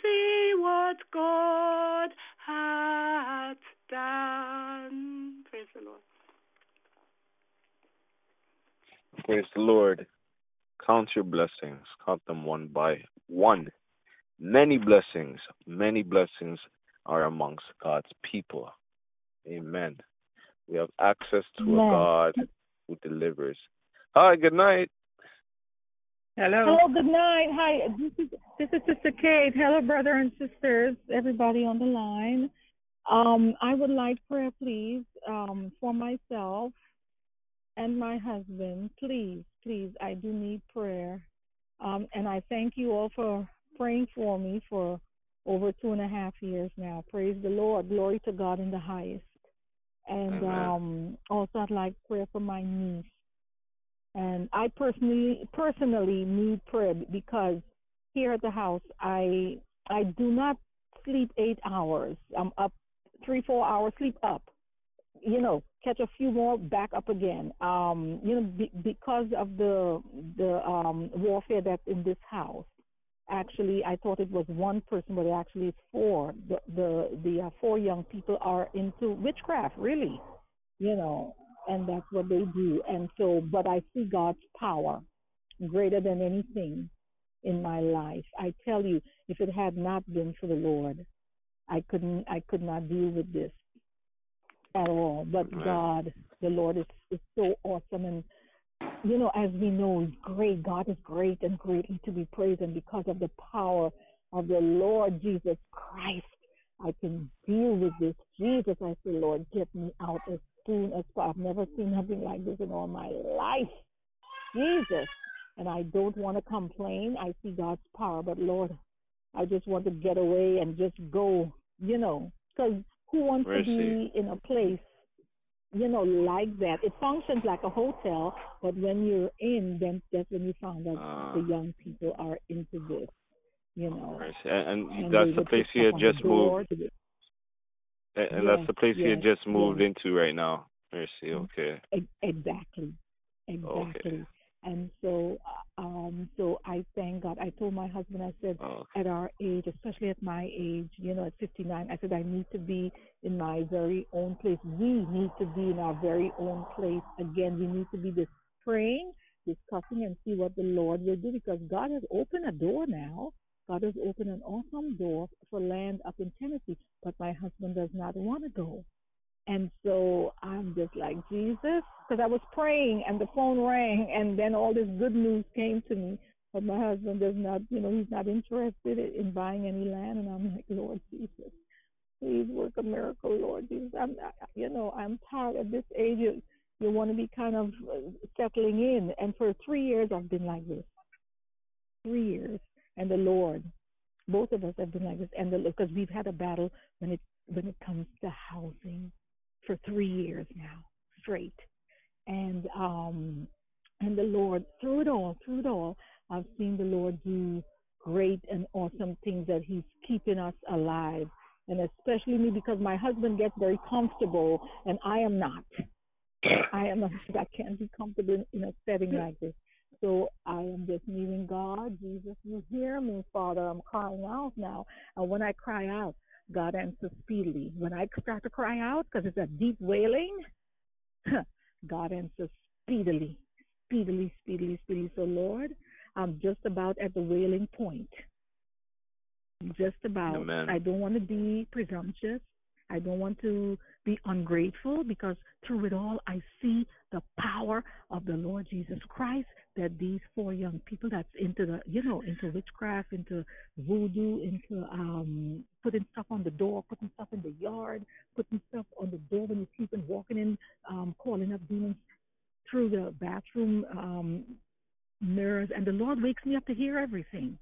see what God hath done. Praise the Lord. Praise the Lord. Count your blessings. Count them one by one. Many blessings, many blessings are amongst God's people. Amen. We have access to Amen. a God who delivers. Hi, good night. Hello. Hello, good night. Hi, this is this is Sister Kate. Hello, brother and sisters, everybody on the line. Um, I would like prayer, please, um, for myself and my husband. Please, please, I do need prayer. Um, and I thank you all for praying for me for over two and a half years now. Praise the Lord. Glory to God in the highest. And um, also, I'd like prayer for my niece. And I personally personally need prayer because here at the house I I do not sleep eight hours. I'm up three, four hours, sleep up. You know, catch a few more, back up again. Um, you know, be, because of the the um, warfare that's in this house. Actually, I thought it was one person, but actually it's four. The the the uh, four young people are into witchcraft, really. You know, and that's what they do. And so, but I see God's power greater than anything in my life. I tell you, if it had not been for the Lord, I couldn't I could not deal with this at all. But right. God, the Lord is, is so awesome and you know, as we know, He's great. God is great and greatly to be praised. And because of the power of the Lord Jesus Christ, I can deal with this. Jesus, I say, Lord, get me out as soon as possible. I've never seen nothing like this in all my life. Jesus. And I don't want to complain. I see God's power, but Lord, I just want to get away and just go, you know, because who wants to be in a place, you know, like that? It functions like a hotel, but when you're in, then that's when you find that uh, the young people are into this, you know. And, and, that's the place you had just moved. And, and yes, that's the place yes, you just moved yes. into right now. Mercy, mm-hmm. okay. Exactly. Exactly. Okay. And so, uh, um, so I thank God. I told my husband, I said, oh, okay. at our age, especially at my age, you know, at 59, I said, I need to be in my very own place. We need to be in our very own place. Again, we need to be this praying, discussing, and see what the Lord will do because God has opened a door now. God has opened an awesome door for land up in Tennessee, but my husband does not want to go. And so I'm just like, Jesus, because I was praying and the phone rang, and then all this good news came to me. But my husband does not, you know, he's not interested in buying any land. And I'm like, Lord Jesus, please work a miracle, Lord Jesus. I'm, you know, I'm tired at this age. You, you want to be kind of uh, settling in. And for three years, I've been like this. Three years. And the Lord, both of us have been like this. And the because we've had a battle when it when it comes to housing for three years now straight. And um and the Lord through it all, through it all, I've seen the Lord do great and awesome things that He's keeping us alive. And especially me because my husband gets very comfortable and I am not. I am not I can't be comfortable in a setting like this. So I am just needing God, Jesus, you hear me, Father. I'm crying out now. And when I cry out, God answers speedily. When I start to cry out, because it's a deep wailing, God answers speedily, speedily, speedily, speedily. So, Lord, I'm just about at the wailing point. Just about. Amen. I don't want to be presumptuous. I don't want to be ungrateful because through it all, I see the power of the Lord Jesus Christ that these four young people that's into the, you know, into witchcraft, into voodoo, into um, putting stuff on the door, putting stuff in the yard, putting stuff on the door when you sleep and walking in, um, calling up demons through the bathroom um, mirrors. And the Lord wakes me up to hear everything.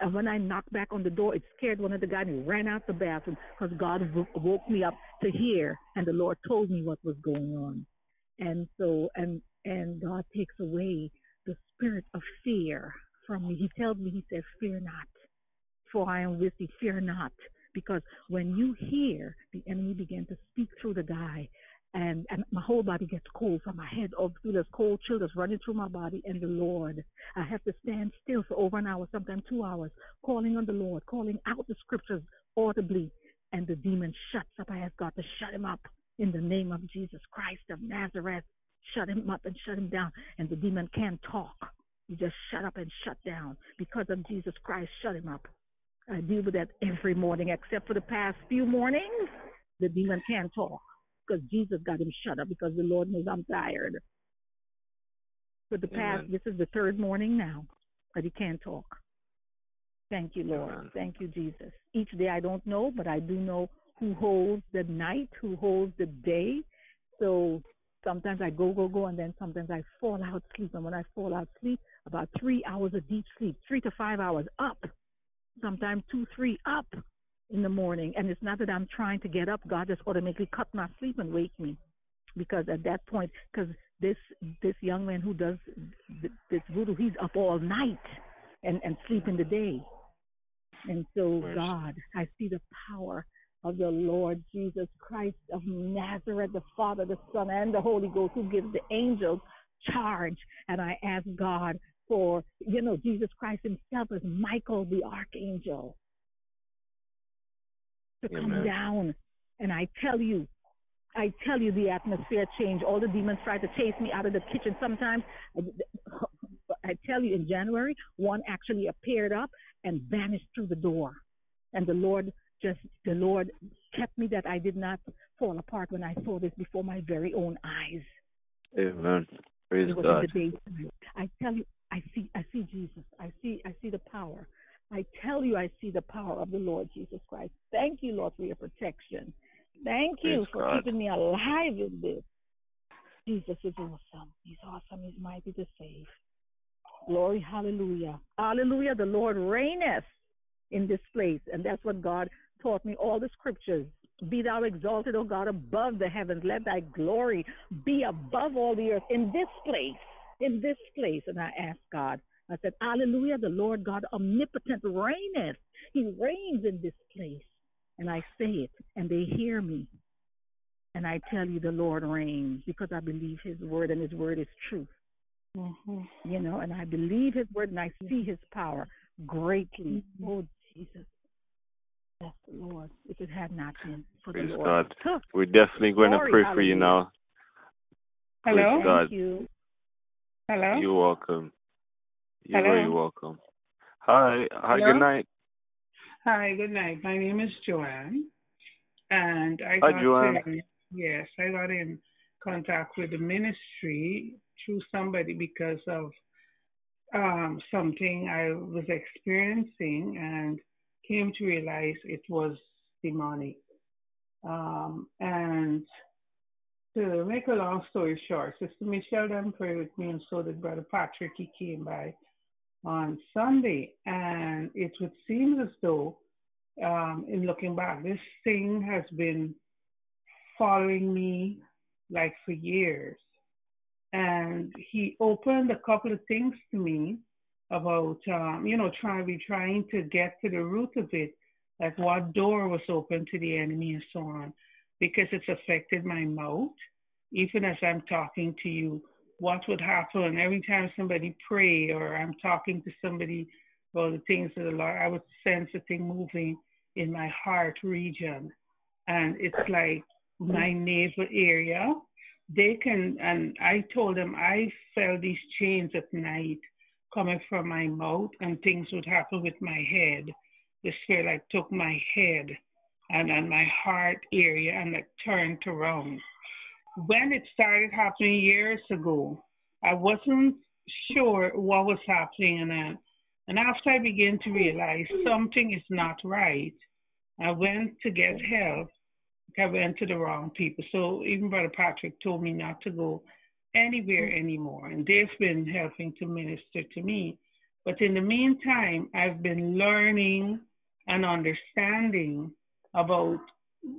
And when I knocked back on the door, it scared one of the guys and he ran out the bathroom because God woke me up to hear, and the Lord told me what was going on. And so, and and God takes away the spirit of fear from me. He tells me, He says, "Fear not, for I am with thee. Fear not." Because when you hear the enemy begin to speak through the guy, and and my whole body gets cold from my head up through this cold chill that's running through my body and the Lord. I have to stand still for over an hour, sometimes two hours, calling on the Lord, calling out the scriptures audibly, and the demon shuts up. I ask God to shut him up in the name of Jesus Christ of Nazareth. Shut him up and shut him down, and the demon can't talk. You just shut up and shut down because of Jesus Christ. Shut him up. I deal with that every morning, except for the past few mornings. The demon can't talk because Jesus got him shut up because the Lord knows I'm tired. For the past, Amen. this is the third morning now that he can't talk. Thank you, Lord. Amen. Thank you, Jesus. Each day I don't know, but I do know who holds the night, who holds the day. So sometimes I go, go, go, and then sometimes I fall out sleep. And when I fall out sleep, about three hours of deep sleep, three to five hours up, sometimes two, three up in the morning. And it's not that I'm trying to get up. God just automatically cut my sleep and wake me. because at that point, because this this young man who does this voodoo, he's up all night and and sleep in the mm-hmm. day. And so, God, I see the power of the Lord Jesus Christ of Nazareth, the Father, the Son, and the Holy Ghost, who gives the angels charge. And I ask God for, you know, Jesus Christ himself as Michael the archangel to Amen. come down. And I tell you, I tell you, the atmosphere changed. All the demons tried to chase me out of the kitchen sometimes. I tell you, in January, one actually appeared up and vanished through the door. And the Lord just, the Lord kept me that I did not fall apart when I saw this before my very own eyes. Amen. Praise God. I tell you, I see, I see Jesus. I see, I see the power. I tell you, I see the power of the Lord Jesus Christ. Thank you, Lord, for your protection. Thank you Praise for God. keeping me alive in this. Jesus is awesome. He's awesome. He's mighty to save. Glory, hallelujah. Hallelujah. The Lord reigneth in this place. And that's what God taught me all the scriptures. Be thou exalted, O God, above the heavens. Let thy glory be above all the earth in this place, in this place. And I ask God, I said, Hallelujah, the Lord God omnipotent reigneth. He reigns in this place. And I say it, and they hear me. And I tell you, the Lord reigns because I believe his word, and his word is truth. Mm-hmm. You know, and I believe his word, and I see his power greatly. Mm-hmm. Oh, Jesus. Yes, Lord. If it had not been for Praise the Lord. God. We're definitely going to pray for you now. Hello. Praise God. Thank you. Hello. You're welcome. You're Hello. very welcome. Hi. Hi. Hello? Good night. Hi. Good night. My name is Joanne, and I Hi, got Joanne. In, yes, I got in contact with the ministry through somebody because of um, something I was experiencing and came to realize it was demonic. Um, and to make a long story short, Sister Michelle done prayed with me, and so did Brother Patrick. He came by on Sunday, and it would seem as though, um, in looking back, this thing has been following me like for years. And he opened a couple of things to me about, um, you know, trying be trying to get to the root of it, like what door was open to the enemy and so on, because it's affected my mouth. Even as I'm talking to you, what would happen every time somebody pray or I'm talking to somebody about the things of the Lord, I would sense a thing moving in my heart region. And it's like my mm-hmm. navel area. They can, and I told them I felt these chains at night coming from my mouth and things would happen with my head. The spirit like took my head and and my heart area and like turned around. When it started happening years ago, I wasn't sure what was happening and and after I began to realize something is not right, I went to get help. I went to the wrong people. So even Brother Patrick told me not to go anywhere anymore. And they've been helping to minister to me. But in the meantime, I've been learning and understanding about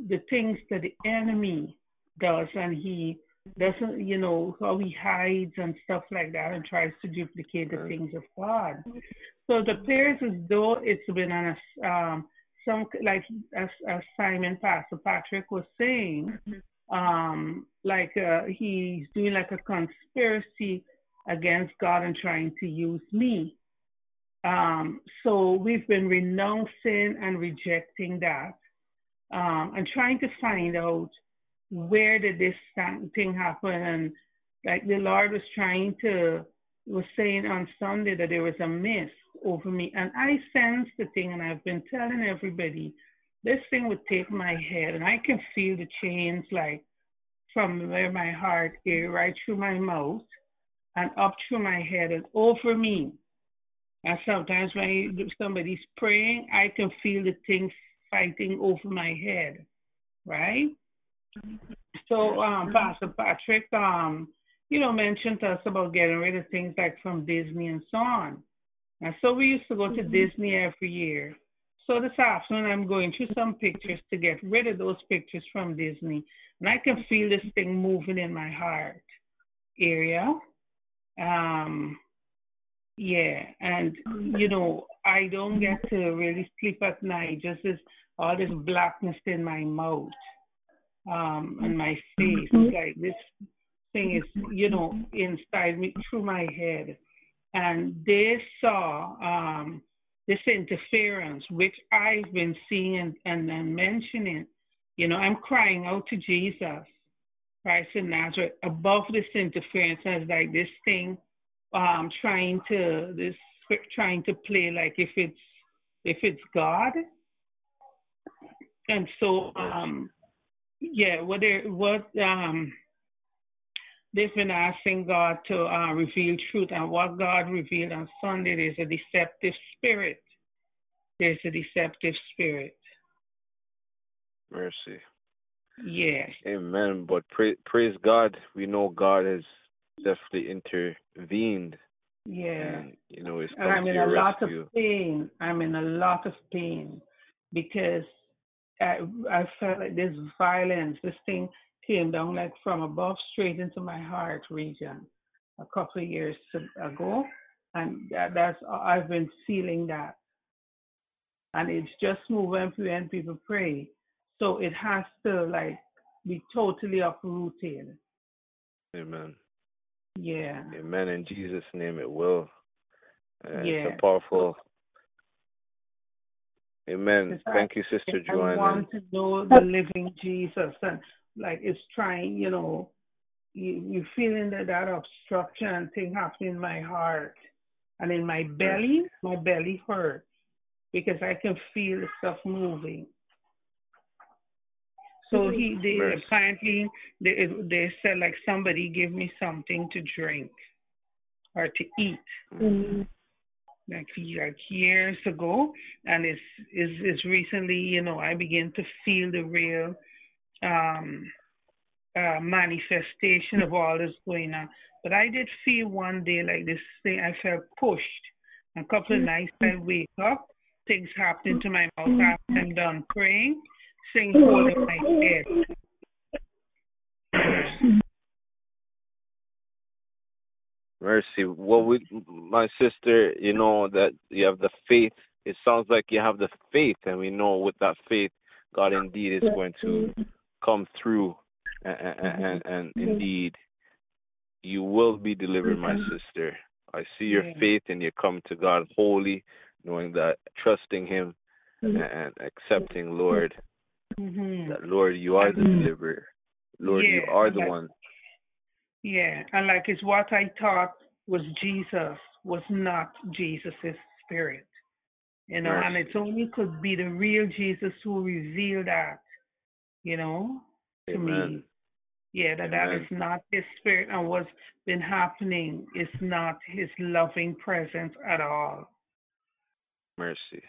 the things that the enemy does. And he doesn't, you know, how he hides and stuff like that and tries to duplicate the things of God. So the appears as though it's been on a, um, some, like as, as Simon Pastor Patrick was saying, um, like uh, he's doing like a conspiracy against God and trying to use me. Um, so we've been renouncing and rejecting that um, and trying to find out where did this thing happen. And like the Lord was trying to, was saying on Sunday that there was a mist over me. And I sensed the thing and I've been telling everybody this thing would take my head and I can feel the chains like from where my heart is right through my mouth and up through my head and over me. And sometimes when somebody's praying, I can feel the thing fighting over my head, right? So, um, Pastor Patrick, um, you know, mentioned to us about getting rid of things like from Disney and so on. And so we used to go to mm-hmm. Disney every year. So this afternoon, I'm going through some pictures to get rid of those pictures from Disney. And I can feel this thing moving in my heart area. Um, yeah, and you know, I don't get to really sleep at night. Just this all this blackness in my mouth, um, and my face. It's like this thing is, you know, inside me through my head. And they saw um, this interference, which I've been seeing and, and, and mentioning. You know, I'm crying out to Jesus, Christ in Nazareth, above this interference as like this thing um trying to this trying to play like if it's if it's God. And so um yeah, what they what um they've been asking God to uh, reveal truth, and what God revealed on Sunday is a deceptive spirit. There's a deceptive spirit. Mercy. Yes. Amen. But pray, praise God, we know God has definitely intervened. Yeah. And, you know, it's and I'm in a lot of pain. I'm in a lot of pain because I, I felt like this violence, this thing came down like from above straight into my heart region a couple of years ago. And that, that's, I've been feeling that. And it's just moving when people pray. So it has to like be totally uprooted. Amen. Yeah. Amen. In Jesus' name, it will. And yeah. It's a powerful. Amen. Thank you, Sister Joanne. I want to know the living Jesus, and like it's trying, you know, you you feeling that that obstruction thing happening in my heart and in my belly. My belly hurts because I can feel the stuff moving. So he they Mercy. apparently they they said like somebody give me something to drink or to eat. Mm-hmm. Like like years ago, and it's is is recently, you know, I begin to feel the real um uh manifestation of all this going on. But I did feel one day like this thing I felt pushed. A couple of nights I wake up, things happen to my mouth after I'm done praying sing holding my head. Mercy. Well, we, my sister, you know that you have the faith. It sounds like you have the faith, and we know with that faith, God indeed is going to come through, and, and, and, and indeed, you will be delivered, my sister. I see your faith, and you come to God wholly, knowing that, trusting Him, and accepting, Lord, Mm-hmm. That Lord, you are the mm-hmm. deliverer. Lord, you are the one. Yeah, and like it's what I thought was Jesus was not Jesus's spirit. You know, and it's only could be the real Jesus who revealed that, you know, to Amen. me. Yeah, that Amen. that is not his spirit and what's been happening is not his loving presence at all. Mercy.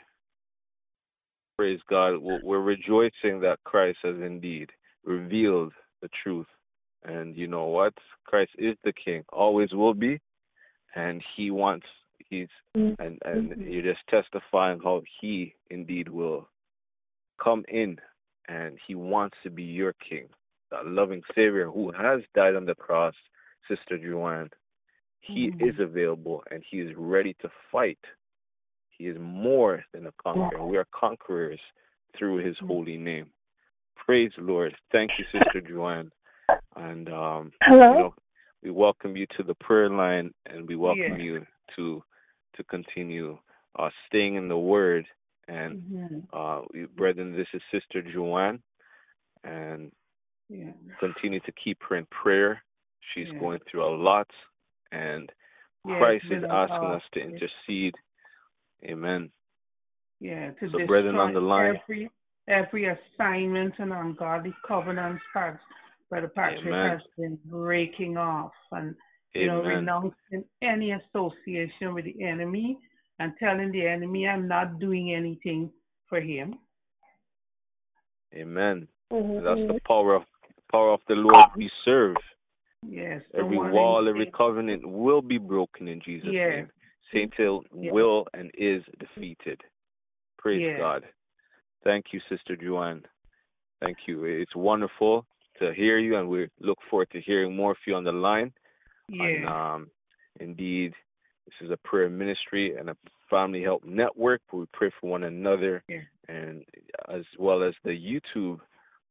Praise God. We're rejoicing that Christ has indeed revealed the truth. And you know what? Christ is the King, always will be. And he wants, he's, and, and mm-hmm. you're just testifying how he indeed will come in and he wants to be your King, the loving Savior who has died on the cross, Sister Joanne. He mm-hmm. is available and he is ready to fight he is more than a conqueror. We are conquerors through his holy name. Praise the Lord. Thank you, Sister Joanne. And um Hello? You know, we welcome you to the prayer line and we welcome yeah. you to to continue uh staying in the word and mm-hmm. uh we, brethren, this is Sister Joanne and yeah. continue to keep her in prayer. She's yeah. going through a lot and Christ is asking us to intercede Amen. Yeah, to so brethren on the line. Every, every assignment and ungodly covenants Brother Patrick Amen. has been breaking off and you know, renouncing any association with the enemy and telling the enemy I'm not doing anything for him. Amen. Mm-hmm. That's the power of power of the Lord we serve. Yes. Every wall, every covenant will be broken in Jesus' yeah. name. Satan will and is defeated. Praise yeah. God. Thank you, Sister Joanne. Thank you. It's wonderful to hear you, and we look forward to hearing more of you on the line. Yeah. And, um, indeed, this is a prayer ministry and a family help network where we pray for one another, yeah. and as well as the YouTube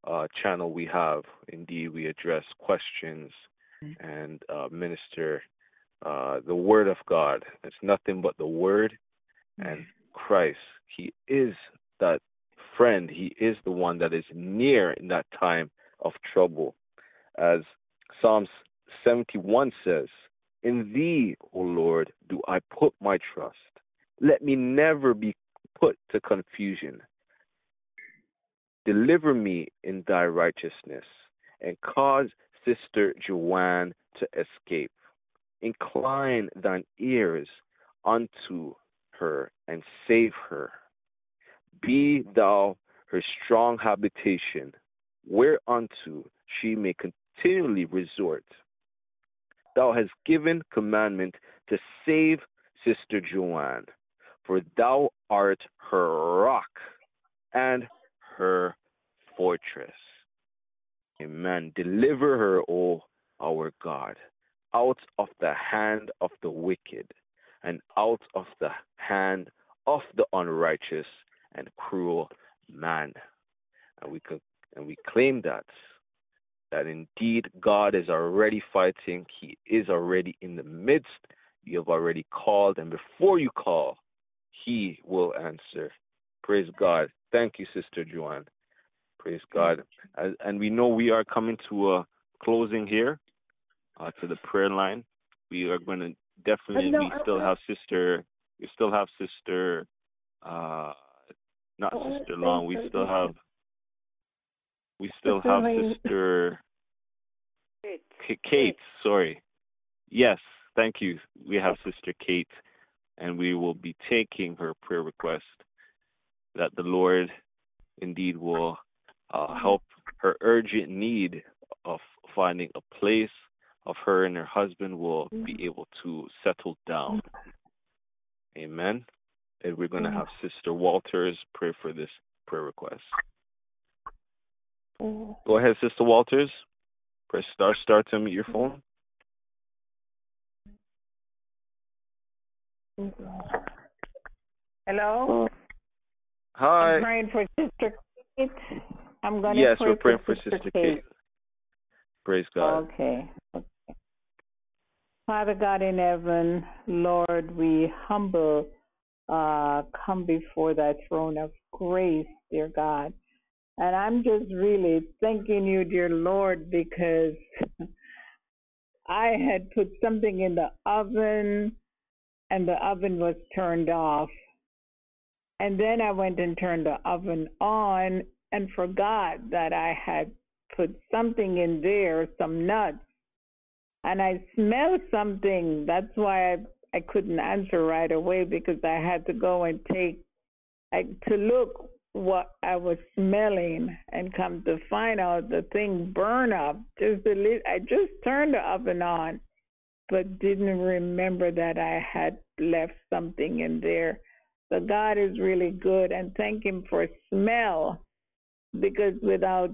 uh, channel we have. Indeed, we address questions mm-hmm. and uh, minister uh, the Word of God. It's nothing but the Word mm-hmm. and Christ. He is that friend. He is the one that is near in that time of trouble. As Psalms 71 says, In thee, O Lord, do I put my trust. Let me never be put to confusion. Deliver me in thy righteousness, and cause Sister Joanne to escape. Incline thine ears unto her and save her. Be thou her strong habitation, whereunto she may continually resort. Thou hast given commandment to save Sister Joanne, for thou art her rock and her fortress. Amen. Deliver her, O our God, out of the hand of the wicked and out of the hand of the unrighteous and cruel man. And we could, and we claim that that indeed God is already fighting. He is already in the midst. You have already called, and before you call, He will answer. Praise God. Thank you, Sister Joanne. Praise God. And we know we are coming to a closing here uh, to the prayer line. We are going to definitely. No, we still have Sister. We still have Sister. Uh, not oh, Sister Long. We still have. We still have Sister. Kate. Kate. Sorry. Yes. Thank you. We have Sister Kate, and we will be taking her prayer request that the Lord indeed will uh, help her urgent need of finding a place of her and her husband will be able to settle down. Amen. And we're going to have Sister Walters pray for this prayer request. Go ahead, Sister Walters. Press star star to mute your phone. Hello. Hi. I'm praying for Sister Kate. I'm going to yes, pray we're praying for Sister, Sister Kate. Kate. Praise God. Okay. okay. Father God in heaven, Lord, we humble uh, come before thy throne of grace, dear God. And I'm just really thanking you, dear Lord, because I had put something in the oven and the oven was turned off. And then I went and turned the oven on and forgot that I had put something in there, some nuts. And I smelled something. That's why I I couldn't answer right away because I had to go and take I, to look what I was smelling and come to find out the thing burned up. Just a little, I just turned the oven on, but didn't remember that I had left something in there. So God is really good and thank Him for smell because without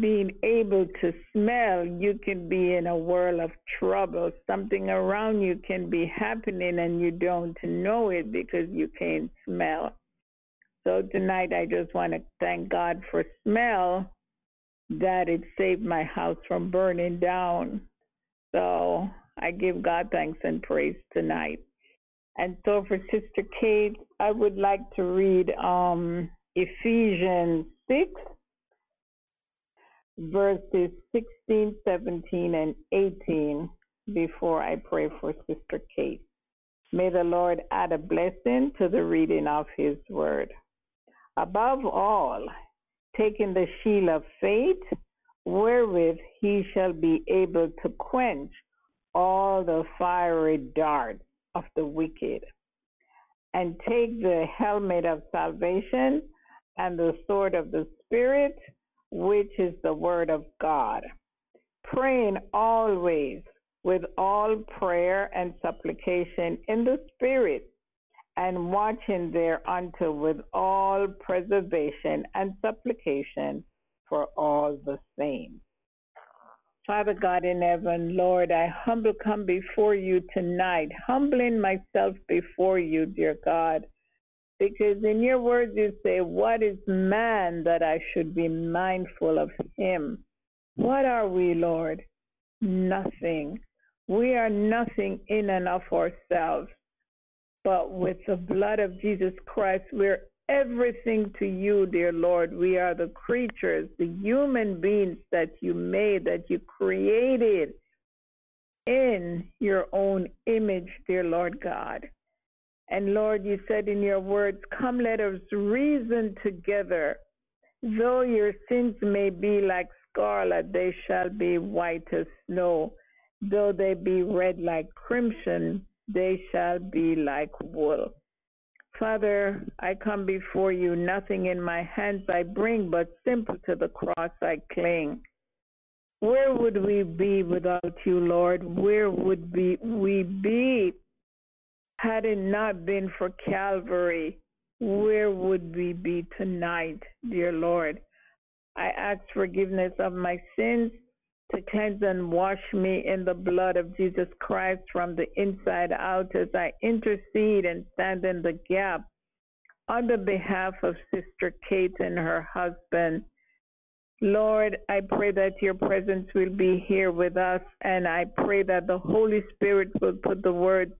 being able to smell, you can be in a world of trouble. Something around you can be happening and you don't know it because you can't smell. So tonight, I just want to thank God for smell that it saved my house from burning down. So I give God thanks and praise tonight. And so for Sister Kate, I would like to read um, Ephesians 6 verses 16, 17, and 18 before I pray for Sister Kate. May the Lord add a blessing to the reading of his word. Above all, taking the shield of faith, wherewith he shall be able to quench all the fiery darts of the wicked, and take the helmet of salvation and the sword of the Spirit which is the word of God, praying always with all prayer and supplication in the Spirit, and watching thereunto with all preservation and supplication for all the saints. Father God in heaven, Lord, I humble come before you tonight, humbling myself before you, dear God, because in your words you say, What is man that I should be mindful of him? What are we, Lord? Nothing. We are nothing in and of ourselves. But with the blood of Jesus Christ, we're everything to you, dear Lord. We are the creatures, the human beings that you made, that you created in your own image, dear Lord God. And Lord, you said in your words, Come, let us reason together. Though your sins may be like scarlet, they shall be white as snow. Though they be red like crimson, they shall be like wool. Father, I come before you, nothing in my hands I bring, but simple to the cross I cling. Where would we be without you, Lord? Where would we, we be had it not been for Calvary? Where would we be tonight, dear Lord? I ask forgiveness of my sins to cleanse and wash me in the blood of Jesus Christ from the inside out as I intercede and stand in the gap on the behalf of Sister Kate and her husband. Lord, I pray that your presence will be here with us, and I pray that the Holy Spirit will put the words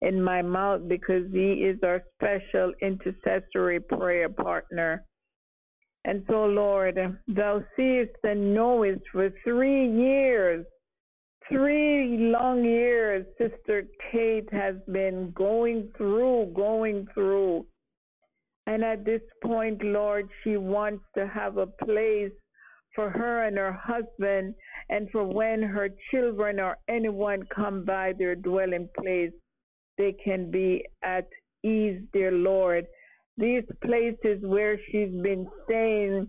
in my mouth because he is our special intercessory prayer partner. And so, Lord, thou seest and knowest for three years, three long years, Sister Kate has been going through, going through. And at this point, Lord, she wants to have a place for her and her husband and for when her children or anyone come by their dwelling place, they can be at ease, dear Lord these places where she's been staying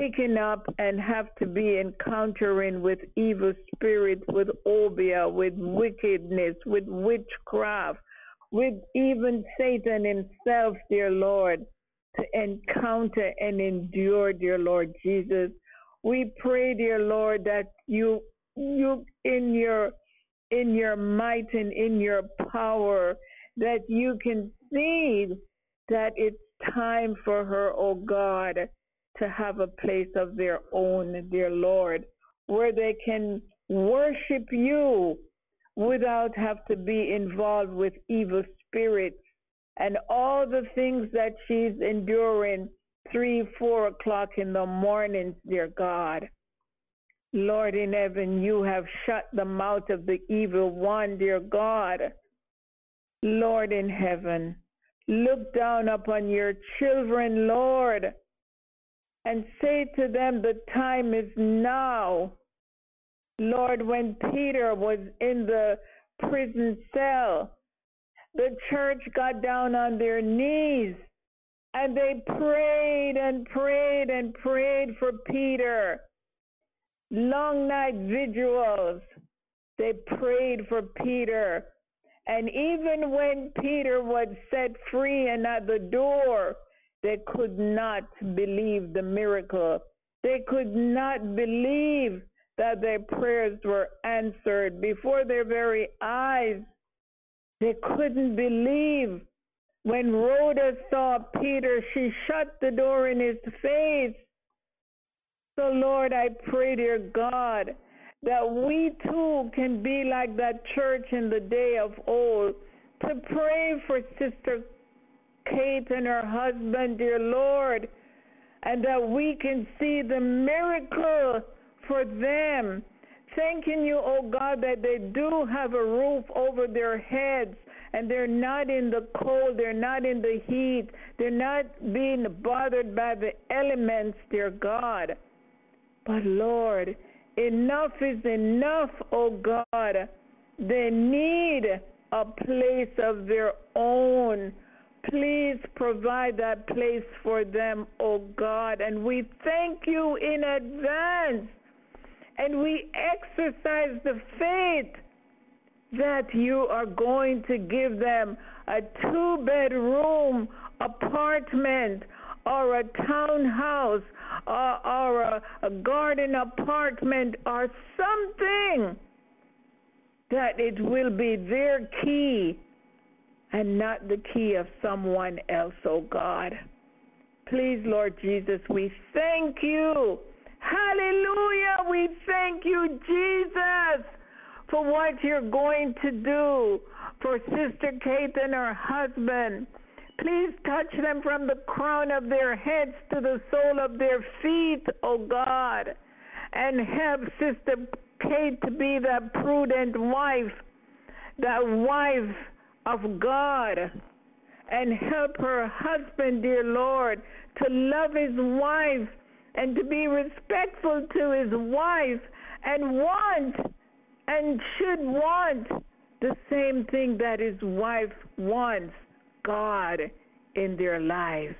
picking up and have to be encountering with evil spirits, with obeah, with wickedness, with witchcraft, with even Satan himself, dear Lord, to encounter and endure, dear Lord Jesus. We pray, dear Lord, that you you in your in your might and in your power that you can see that it's time for her, oh God, to have a place of their own, dear Lord, where they can worship you without have to be involved with evil spirits and all the things that she's enduring three, four o'clock in the mornings, dear God. Lord in heaven, you have shut the mouth of the evil one, dear God. Lord in heaven, Look down upon your children, Lord, and say to them, The time is now. Lord, when Peter was in the prison cell, the church got down on their knees and they prayed and prayed and prayed for Peter. Long night vigils. They prayed for Peter. And even when Peter was set free and at the door, they could not believe the miracle. They could not believe that their prayers were answered before their very eyes. They couldn't believe. When Rhoda saw Peter, she shut the door in his face. So, Lord, I pray, dear God, that we too can be like that church in the day of old to pray for Sister Kate and her husband, dear Lord, and that we can see the miracle for them. Thanking you, oh God, that they do have a roof over their heads and they're not in the cold, they're not in the heat, they're not being bothered by the elements, dear God. But Lord, Enough is enough, oh God. They need a place of their own. Please provide that place for them, oh God. And we thank you in advance. And we exercise the faith that you are going to give them a two bedroom apartment or a townhouse or, or a, a garden apartment or something that it will be their key and not the key of someone else, oh God. Please, Lord Jesus, we thank you. Hallelujah. We thank you, Jesus, for what you're going to do for Sister Kate and her husband. Please touch them from the crown of their heads to the sole of their feet, O oh God, and help Sister Kate to be that prudent wife, that wife of God, and help her husband, dear Lord, to love his wife and to be respectful to his wife and want and should want the same thing that his wife wants God in their lives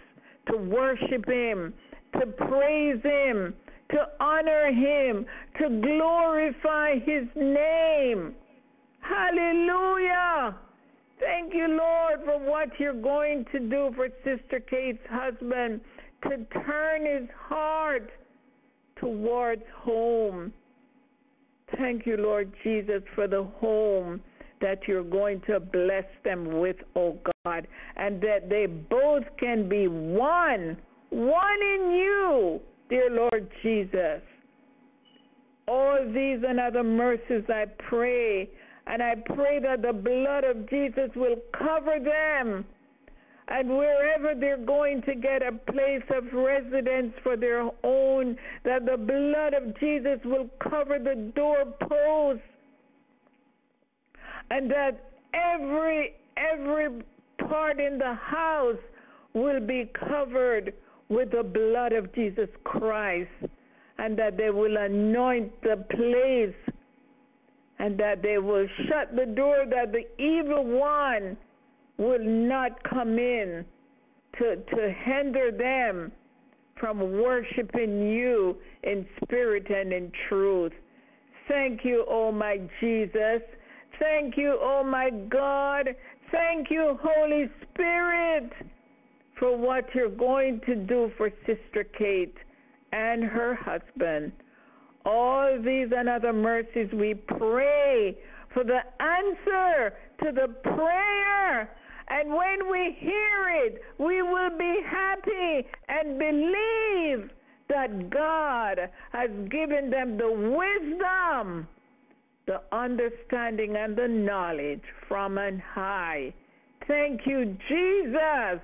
to worship him, to praise him, to honor him, to glorify his name. Hallelujah. Thank you, Lord, for what you're going to do for Sister Kate's husband to turn his heart towards home. Thank you, Lord Jesus, for the home that you're going to bless them with, oh God, and that they both can be one, one in you, dear Lord Jesus. All these and other mercies I pray, and I pray that the blood of Jesus will cover them and wherever they're going to get a place of residence for their own, that the blood of Jesus will cover the doorposts, and that every every part in the house will be covered with the blood of Jesus Christ, and that they will anoint the place, and that they will shut the door that the evil one will not come in to, to hinder them from worshiping you in spirit and in truth. Thank you, oh my Jesus. Thank you, oh my God. Thank you, Holy Spirit, for what you're going to do for Sister Kate and her husband. All these and other mercies we pray for the answer to the prayer and when we hear it, we will be happy and believe that God has given them the wisdom, the understanding, and the knowledge from on high. Thank you, Jesus.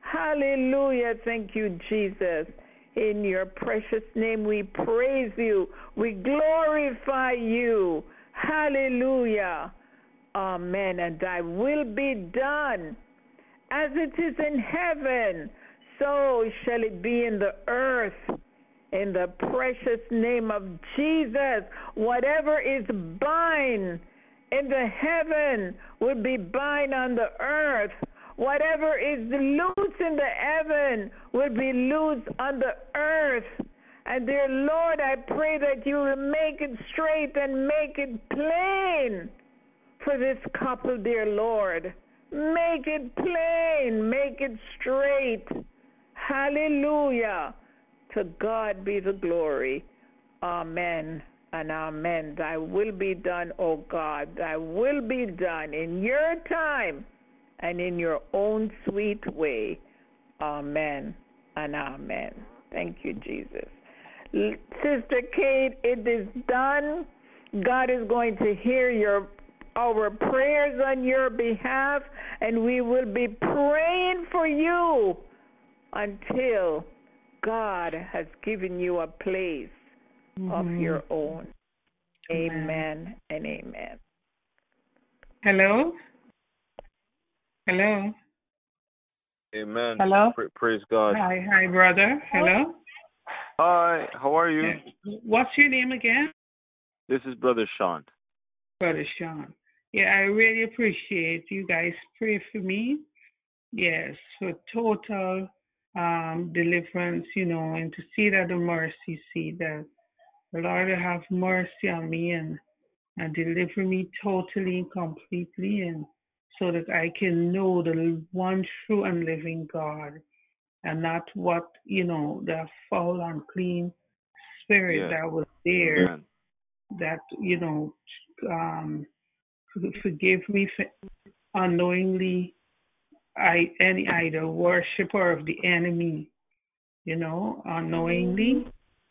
Hallelujah. Thank you, Jesus. In your precious name, we praise you. We glorify you. Hallelujah. Amen. And thy will be done as it is in heaven, so shall it be in the earth. In the precious name of Jesus, whatever is bind in the heaven will be bind on the earth. Whatever is loose in the heaven will be loose on the earth. And dear Lord, I pray that you will make it straight and make it plain for this couple, dear Lord. Make it plain, make it straight. Hallelujah. To God be the glory. Amen and amen. Thy will be done, O God. Thy will be done in your time and in your own sweet way. Amen and amen. Thank you, Jesus. Sister Kate, it is done. God is going to hear your our prayers on your behalf, and we will be praying for you until God has given you a place mm-hmm. of your own. Amen. amen and amen. Hello? Hello? Amen. Hello? praise God. Hi, hi, brother. Hello? Hi, how are you? What's your name again? This is Brother Sean. Brother Sean. Yeah, I really appreciate you guys pray for me. Yes, for total um, deliverance, you know, and to see that the mercy see that the Lord have mercy on me and, and deliver me totally and completely and so that I can know the one true and living God and not what, you know, the foul and clean spirit yeah. that was there that, you know, um, forgive me for unknowingly I any idol worshiper of the enemy, you know, unknowingly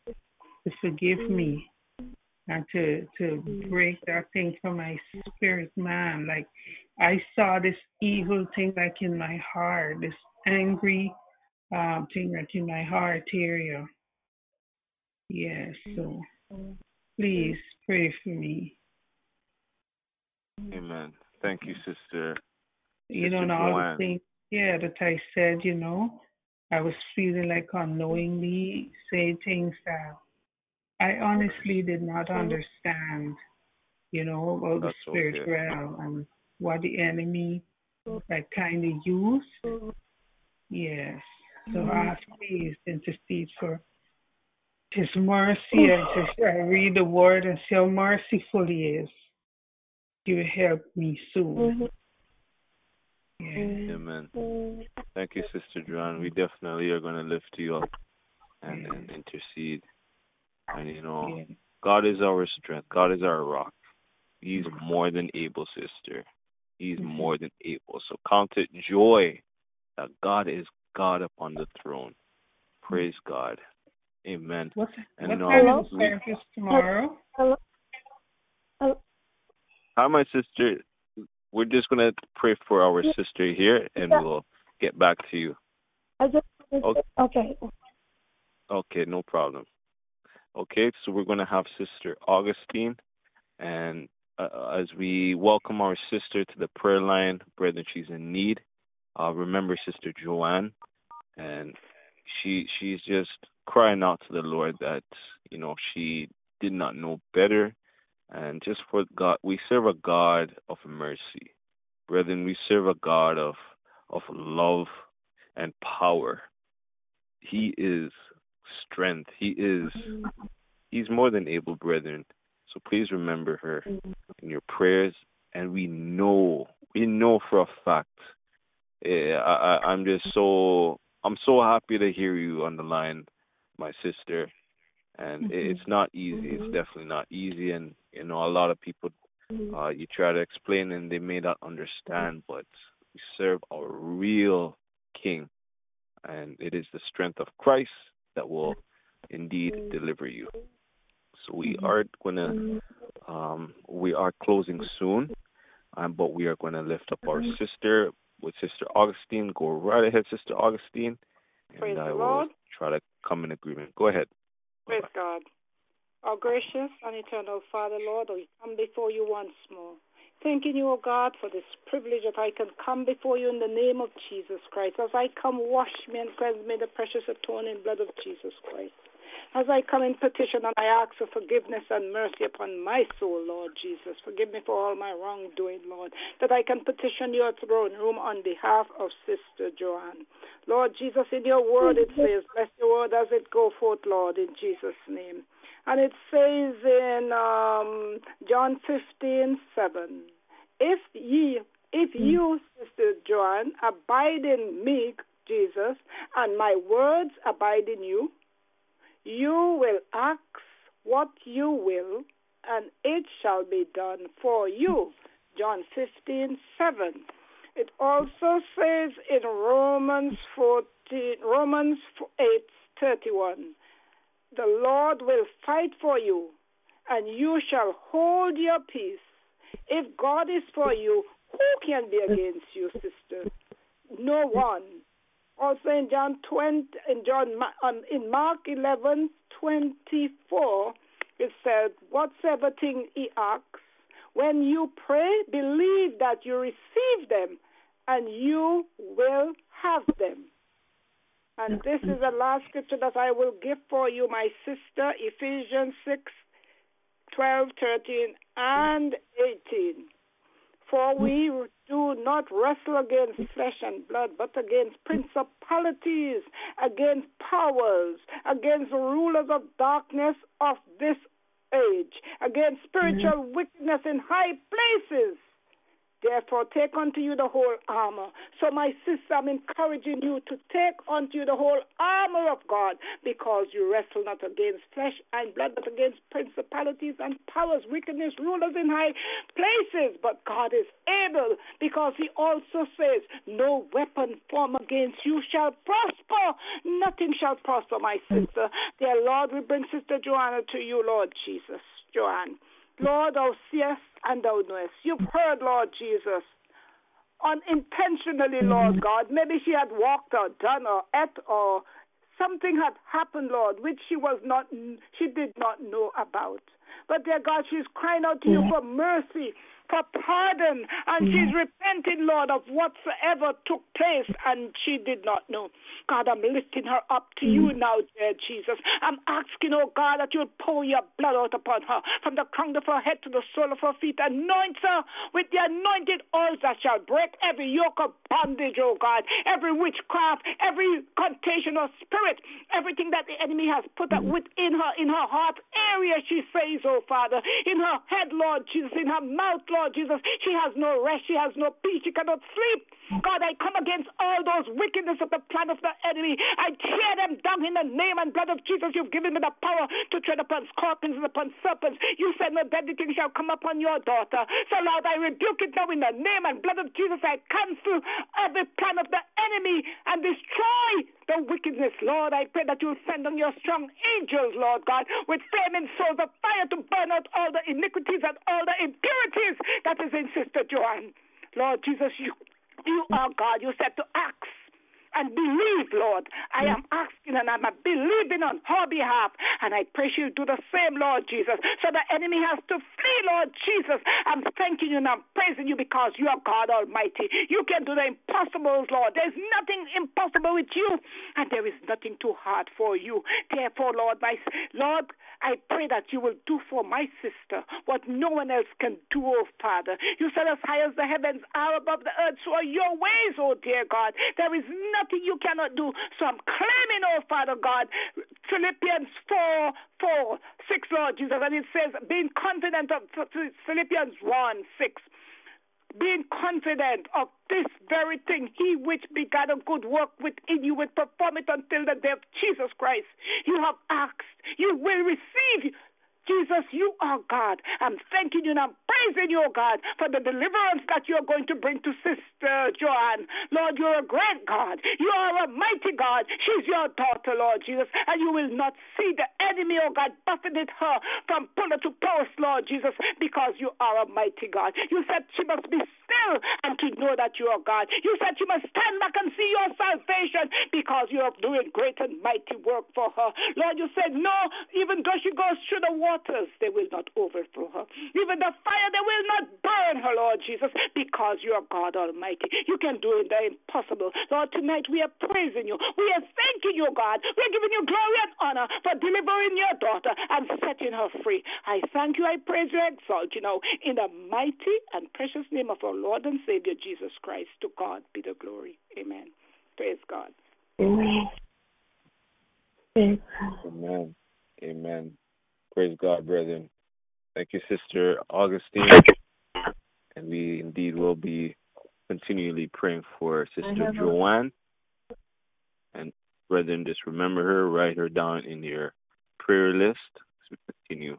to forgive me and to to break that thing from my spirit man. Like I saw this evil thing like in my heart, this angry um thing like in my heart area. Yes, so please pray for me. Amen. Thank you, sister. You know, all the things, yeah, that I said, you know, I was feeling like unknowingly say things that I honestly did not understand, you know, about the spirit okay. realm and what the enemy like kind of used. Yes. So mm-hmm. ask please intercede for his mercy and just I read the word and see how merciful he is. You help me soon. Mm-hmm. Yeah. Amen. Thank you, Sister Joanne. We definitely are going to lift you up and, and intercede. And you know, God is our strength. God is our rock. He's more than able, sister. He's more than able. So count it joy that God is God upon the throne. Praise God. Amen. What's, and what time is service tomorrow? Hello. Hello. Hi, my sister. We're just gonna pray for our sister here, and we'll get back to you. I just okay. Okay. Okay, no problem. Okay, so we're going to have Sister Augustine, and uh, as we welcome our sister to the prayer line, brethren, she's in need. Uh, remember Sister Joanne, and she she's just crying out to the Lord that you know she did not know better, and just for God, we serve a God of mercy, brethren. We serve a God of of love and power. He is strength. He is he's more than able, brethren. So please remember her in your prayers. And we know, we know for a fact. Eh, I, I, I'm just so, I'm so happy to hear you on the line, my sister. And mm-hmm. it's not easy. It's definitely not easy. And you know, a lot of people, uh, you try to explain and they may not understand, but we serve a real King, and it is the strength of Christ that will indeed deliver you. So we are going to, um, we are closing soon, um, but we are going to lift up our sister with Sister Augustine. Go right ahead, Sister Augustine, and Praise I will Lord. try to come in agreement. Go ahead. Praise God. Our gracious and eternal Father, Lord, we come before you once more. Thanking you, O God, for this privilege that I can come before you in the name of Jesus Christ. As I come, wash me and cleanse me the precious atoning blood of Jesus Christ. As I come in petition and I ask for forgiveness and mercy upon my soul, Lord Jesus, forgive me for all my wrongdoing, Lord, that I can petition your throne room on behalf of Sister Joanne. Lord Jesus, in your word it says, bless your word as it go forth, Lord, in Jesus' name. And it says in um, John 15, 7, if ye, if you, Sister Joanne, abide in me, Jesus, and my words abide in you, you will ask what you will, and it shall be done for you. John 15, 7. It also says in Romans 14, Romans 8, 31, the Lord will fight for you, and you shall hold your peace. If God is for you, who can be against you, sister? No one. Also in John 20, in John um, in Mark 11, 24, it says, "Whatsoever thing he asks, when you pray, believe that you receive them, and you will have them." And this is the last scripture that I will give for you, my sister, Ephesians 6, 12, 13, and 18. For we do not wrestle against flesh and blood, but against principalities, against powers, against rulers of darkness of this age, against spiritual mm-hmm. wickedness in high places. Therefore, take unto you the whole armor. So, my sister, I'm encouraging you to take unto you the whole armor of God because you wrestle not against flesh and blood, but against principalities and powers, wickedness, rulers in high places. But God is able because He also says, No weapon formed against you shall prosper. Nothing shall prosper, my sister. Dear Lord, we bring Sister Joanna to you, Lord Jesus. Joanne. Lord, thou seest and thou knowest. You've heard, Lord Jesus, unintentionally, Lord mm-hmm. God. Maybe she had walked or done or ate or something had happened, Lord, which she was not, she did not know about. But dear God, she's crying out to you for mercy for pardon, and mm-hmm. she's repented, Lord, of whatsoever took place, and she did not know. God, I'm lifting her up to you mm. now, dear Jesus. I'm asking, oh God, that you'll pour your blood out upon her, from the crown of her head to the sole of her feet. Anoint her with the anointed oil that shall break every yoke of bondage, oh God, every witchcraft, every contagion of spirit, everything that the enemy has put up mm. within her, in her heart area, she says, oh Father, in her head, Lord Jesus, in her mouth, Lord Jesus. She has no rest. She has no peace. She cannot sleep. God, I come against all those wickedness of the plan of the enemy. I tear them down in the name and blood of Jesus. You've given me the power to tread upon scorpions and upon serpents. You said no deadly thing shall come upon your daughter. So, Lord, I rebuke it now in the name and blood of Jesus. I cancel every plan of the enemy and destroy the wickedness, Lord. I pray that you'll send on your strong angels, Lord God, with flaming swords of fire to burn out all the iniquities and all the impurities that is in Sister Joanne. Lord Jesus, you, you are God. You said to ask and believe, Lord. I hmm. am asking and I'm believing on her behalf. And I pray she'll do the same, Lord Jesus. So the enemy has to flee, Lord Jesus. I'm thanking you and I'm praising you because you are God Almighty. You can do the impossibles, Lord. There's nothing impossible with you, and there is nothing too hard for you. Therefore, Lord, my Lord, I pray that you will do for my sister what no one else can do, oh Father. You said as high as the heavens are above the earth, so are your ways, oh dear God. There is nothing you cannot do. So I'm claiming, oh Father God, Philippians 4, 4, 6, Lord Jesus, and it says, being confident of Philippians 1, 6 being confident of this very thing, he which began a good work within you will perform it until the day of Jesus Christ. You have asked, you will receive. Jesus, you are God. I'm thanking you and I'm praising you, God, for the deliverance that you're going to bring to Sister Joanne. Lord, you're a great God. You are a mighty God. She's your daughter, Lord Jesus, and you will not see the enemy, oh God, buffeted her from pillar to post, Lord Jesus, because you are a mighty God. You said she must be still and to know that you are God. You said she must stand back and see your salvation because you are doing great and mighty work for her. Lord, you said, no, even though she goes through the waters, they will not overthrow her. Even the fire, they will not burn her, Lord Jesus, because you are God Almighty. You can do the impossible. Lord, tonight we are praising you. We are thanking you, God. We are giving you glory and honor for delivering your daughter and setting her free. I thank you, I praise you, I exalt you now. In the mighty and precious name of our Lord and Savior Jesus Christ, to God be the glory. Amen. Praise God. Amen. Amen. Amen. Praise God, brethren. Thank you, Sister Augustine. And we indeed will be continually praying for Sister Joanne. And brethren, just remember her, write her down in your prayer list as we continue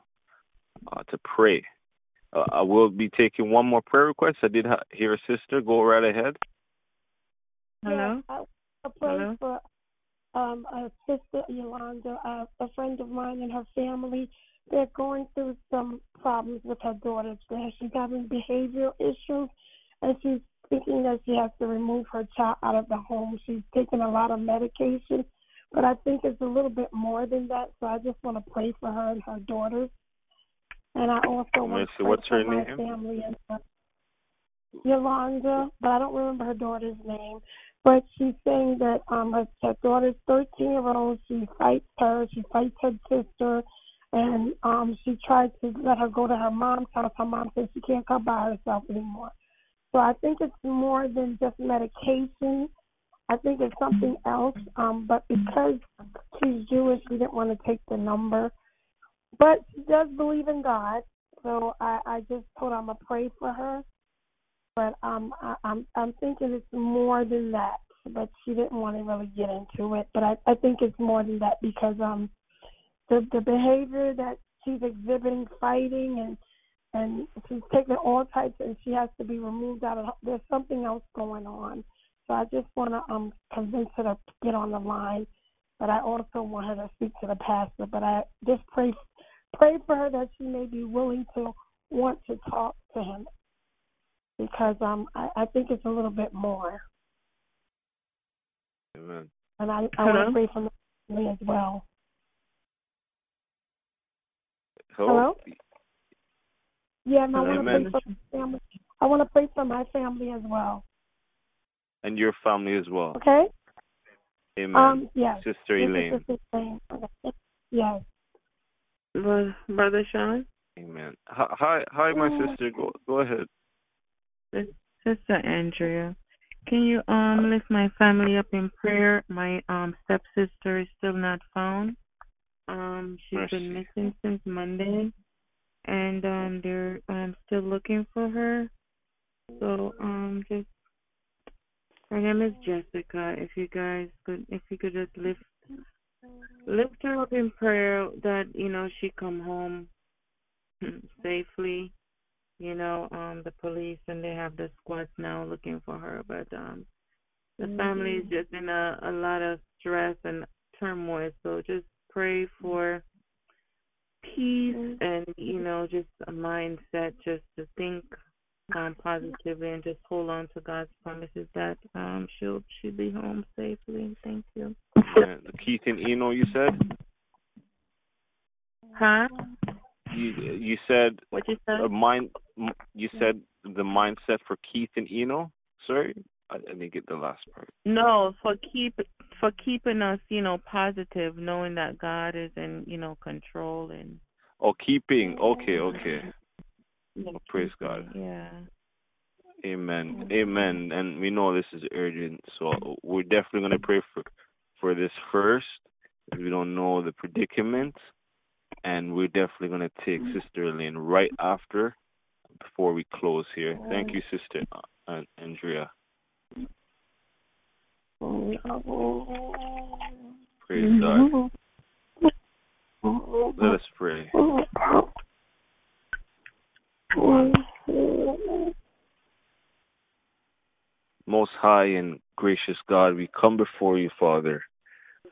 uh, to pray. Uh, I will be taking one more prayer request. I did ha- hear a sister. Go right ahead. Hello. Yeah, I, pray Hello? for um, a sister Yolanda, uh, a friend of mine and her family they're going through some problems with her daughter. She's having behavioral issues, and she's thinking that she has to remove her child out of the home. She's taking a lot of medication, but I think it's a little bit more than that. So I just want to pray for her and her daughters. And I also want to pray what's for her my name? family and her. Yolanda, but I don't remember her daughter's name. But she's saying that um her, her daughter's 13 year old. She fights her. She fights her sister and um she tried to let her go to her mom's house. Her mom said she can't come by herself anymore. So I think it's more than just medication. I think it's something else. Um, but because she's Jewish, we didn't want to take the number. But she does believe in God, so I, I just told her I'm gonna pray for her. but um, I, I'm I'm thinking it's more than that. But she didn't want to really get into it. But I I think it's more than that because um, the the behavior that she's exhibiting, fighting and and she's taking all types and she has to be removed out of there's something else going on. So i just want to um convince her to get on the line but i also want her to speak to the pastor. But i just pray pray for her that she may be willing to want to talk to him because um i i think it's a little bit more. Amen. And i i want to pray for me as well Hello? Hello? Yeah, and I want to pray for my family. I want to pray for my family as well. And your family as well. Okay. Amen. Um, yes. Sister Elaine. Sister Elaine. Okay. Yes. Brother Sean. Amen. Hi, hi, my sister. Go, go ahead. Sister Andrea, can you um lift my family up in prayer? My um stepsister is still not found. Um, she's Mercy. been missing since Monday and um they're um still looking for her. So um just her name is Jessica. If you guys could if you could just lift lift her up in prayer that, you know, she come home safely. You know, um the police and they have the squads now looking for her, but um the family is just in a, a lot of stress and turmoil. So just pray for peace mm-hmm. and you know just a mindset just to think um positively and just hold on to God's promises that um she'll she'll be home safely. Thank you. Yeah, Keith and Eno, you said. Huh? You you said what you said? A mind. You said the mindset for Keith and Eno. Sorry, I, didn't get the last part. No, for keep for keeping us, you know, positive, knowing that God is in, you know, control and Oh, keeping. Okay, okay. Oh, praise God. Yeah. Amen. Amen. And we know this is urgent, so we're definitely going to pray for for this first. We don't know the predicament, and we're definitely going to take Sister Elaine right after, before we close here. Thank you, Sister uh, Andrea. Praise God. Most high and gracious God, we come before you, Father.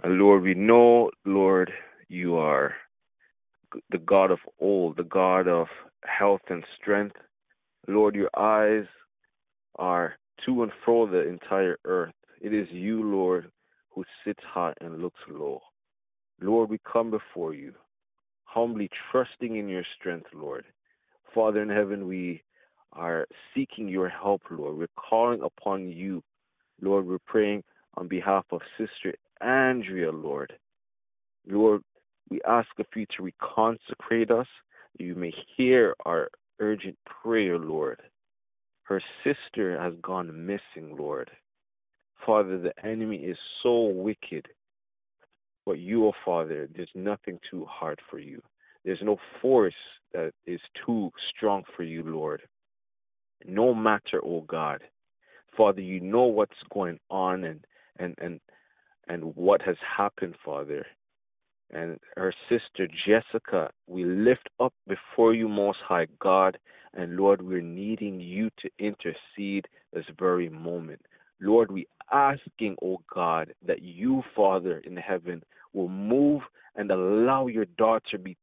And Lord, we know, Lord, you are the God of all, the God of health and strength. Lord, your eyes are to and fro the entire earth. It is you, Lord, who sits high and looks low. Lord, we come before you, humbly trusting in your strength, Lord. Father in heaven, we are seeking your help, Lord. We're calling upon you. Lord, we're praying on behalf of Sister Andrea, Lord. Lord, we ask of you to reconsecrate us. You may hear our urgent prayer, Lord. Her sister has gone missing, Lord. Father, the enemy is so wicked. But you, O oh Father, there's nothing too hard for you. There's no force that is too strong for you, Lord. No matter, O oh God. Father, you know what's going on and and and and what has happened, Father. And her sister Jessica, we lift up before you, Most High God, and Lord, we're needing you to intercede this very moment. Lord, we asking, O oh God, that you, Father in heaven, will move and allow your daughter be,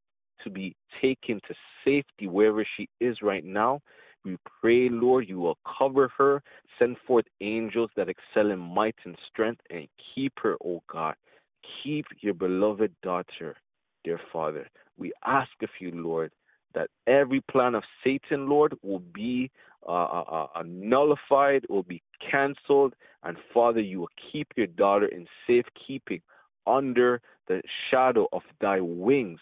to be taken to safety wherever she is right now. We pray, Lord, you will cover her, send forth angels that excel in might and strength, and keep her, O oh God. Keep your beloved daughter, dear Father. We ask of you, Lord, that every plan of Satan, Lord, will be uh, uh, uh, nullified, will be canceled, and Father, you will keep your daughter in safekeeping under the shadow of thy wings,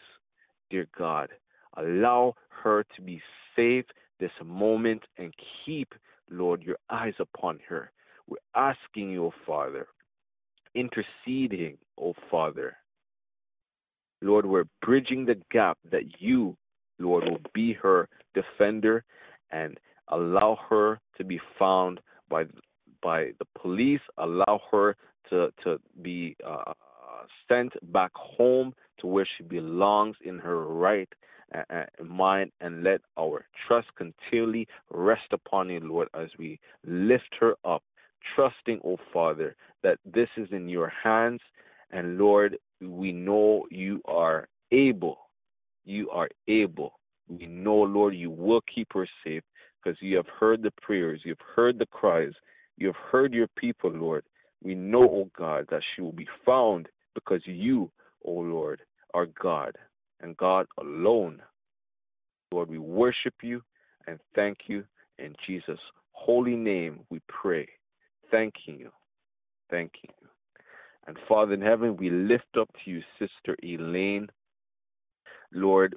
dear God. Allow her to be safe this moment and keep, Lord, your eyes upon her. We're asking you, O Father, interceding, O Father. Lord, we're bridging the gap that you, Lord, will be her defender and Allow her to be found by by the police. Allow her to to be uh, sent back home to where she belongs in her right uh, mind, and let our trust continually rest upon you, Lord, as we lift her up, trusting, O oh Father, that this is in your hands, and Lord, we know you are able. You are able. We know, Lord, you will keep her safe because you have heard the prayers, you've heard the cries, you have heard your people, Lord. We know, O oh God, that she will be found because you, O oh Lord, are God and God alone. Lord, we worship you and thank you in Jesus' holy name. We pray, thanking you, thanking you. And Father in heaven, we lift up to you, Sister Elaine. Lord,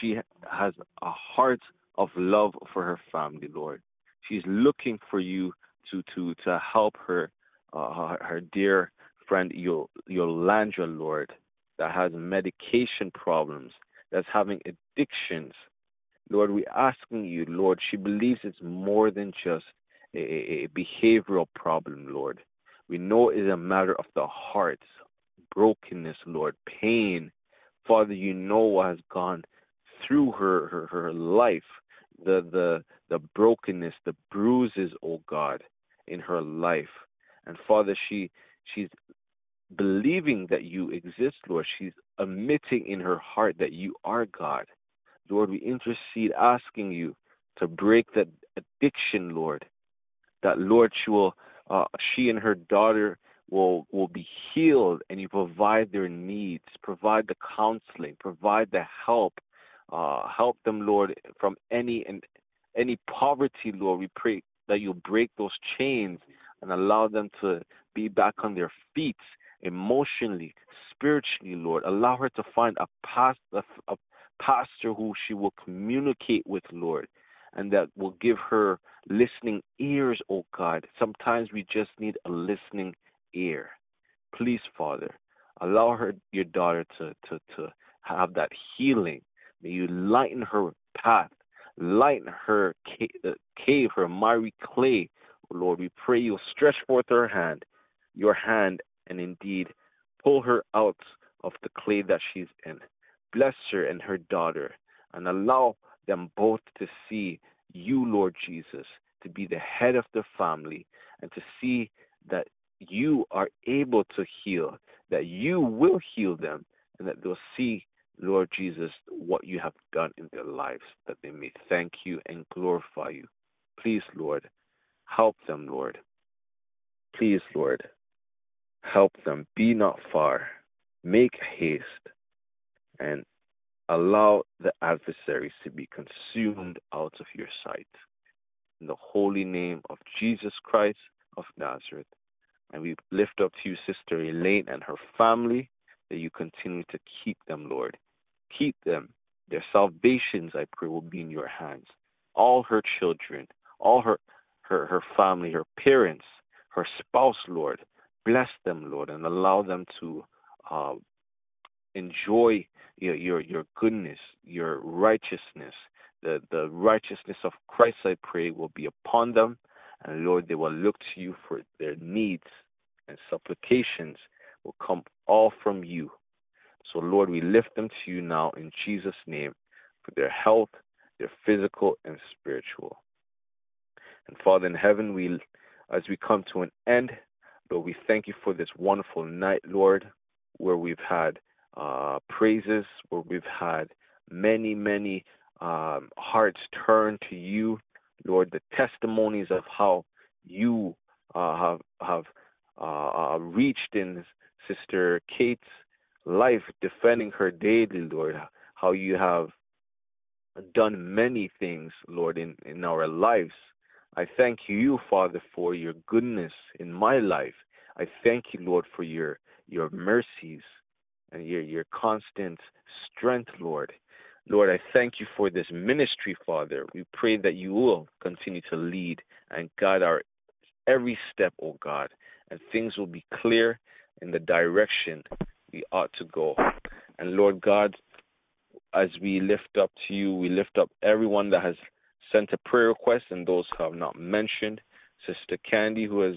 she has a heart of love for her family, Lord. She's looking for you to to to help her uh, her dear friend Yolanda, Lord, that has medication problems, that's having addictions. Lord, we're asking you, Lord, she believes it's more than just a, a behavioral problem, Lord. We know it's a matter of the heart, brokenness, Lord, pain. Father, you know what has gone through her, her, her life, the, the, the brokenness, the bruises, oh God, in her life. And Father, she she's believing that you exist, Lord. She's admitting in her heart that you are God. Lord, we intercede asking you to break that addiction, Lord. That Lord, she will uh, she and her daughter will will be healed and you provide their needs, provide the counseling, provide the help, uh, help them, Lord, from any and any poverty, Lord. We pray that you break those chains and allow them to be back on their feet emotionally, spiritually, Lord. Allow her to find a past a, pastor who she will communicate with, Lord, and that will give her listening ears, oh God. Sometimes we just need a listening ear. Please, Father, allow her your daughter to to to have that healing. May you lighten her path, lighten her uh, cave, her miry clay. Lord, we pray you'll stretch forth her hand, your hand, and indeed pull her out of the clay that she's in. Bless her and her daughter, and allow them both to see you, Lord Jesus, to be the head of the family, and to see that you are able to heal, that you will heal them, and that they'll see, Lord Jesus, what you have done in their lives, that they may thank you and glorify you. Please, Lord, help them, Lord. Please, Lord, help them. Be not far. Make haste and allow the adversaries to be consumed out of your sight. In the holy name of Jesus Christ of Nazareth. And we lift up to you, Sister Elaine and her family, that you continue to keep them, Lord. Keep them. Their salvations, I pray, will be in your hands. All her children, all her her, her family, her parents, her spouse, Lord. Bless them, Lord, and allow them to uh, enjoy your, your your goodness, your righteousness. The the righteousness of Christ, I pray, will be upon them, and Lord, they will look to you for their needs and supplications will come all from you. So, Lord, we lift them to you now in Jesus' name for their health, their physical and spiritual. And Father in heaven, we as we come to an end, Lord, we thank you for this wonderful night, Lord, where we've had uh, praises, where we've had many, many um, hearts turned to you, Lord. The testimonies of how you uh, have have uh, uh, reached in Sister Kate's life, defending her daily, Lord. How you have done many things, Lord, in, in our lives. I thank you, Father, for your goodness in my life. I thank you, Lord, for your your mercies and your, your constant strength, Lord. Lord, I thank you for this ministry, Father. We pray that you will continue to lead and guide our every step, oh God, and things will be clear in the direction we ought to go. And Lord God, as we lift up to you, we lift up everyone that has sent a prayer request and those who have not mentioned. Sister Candy, who has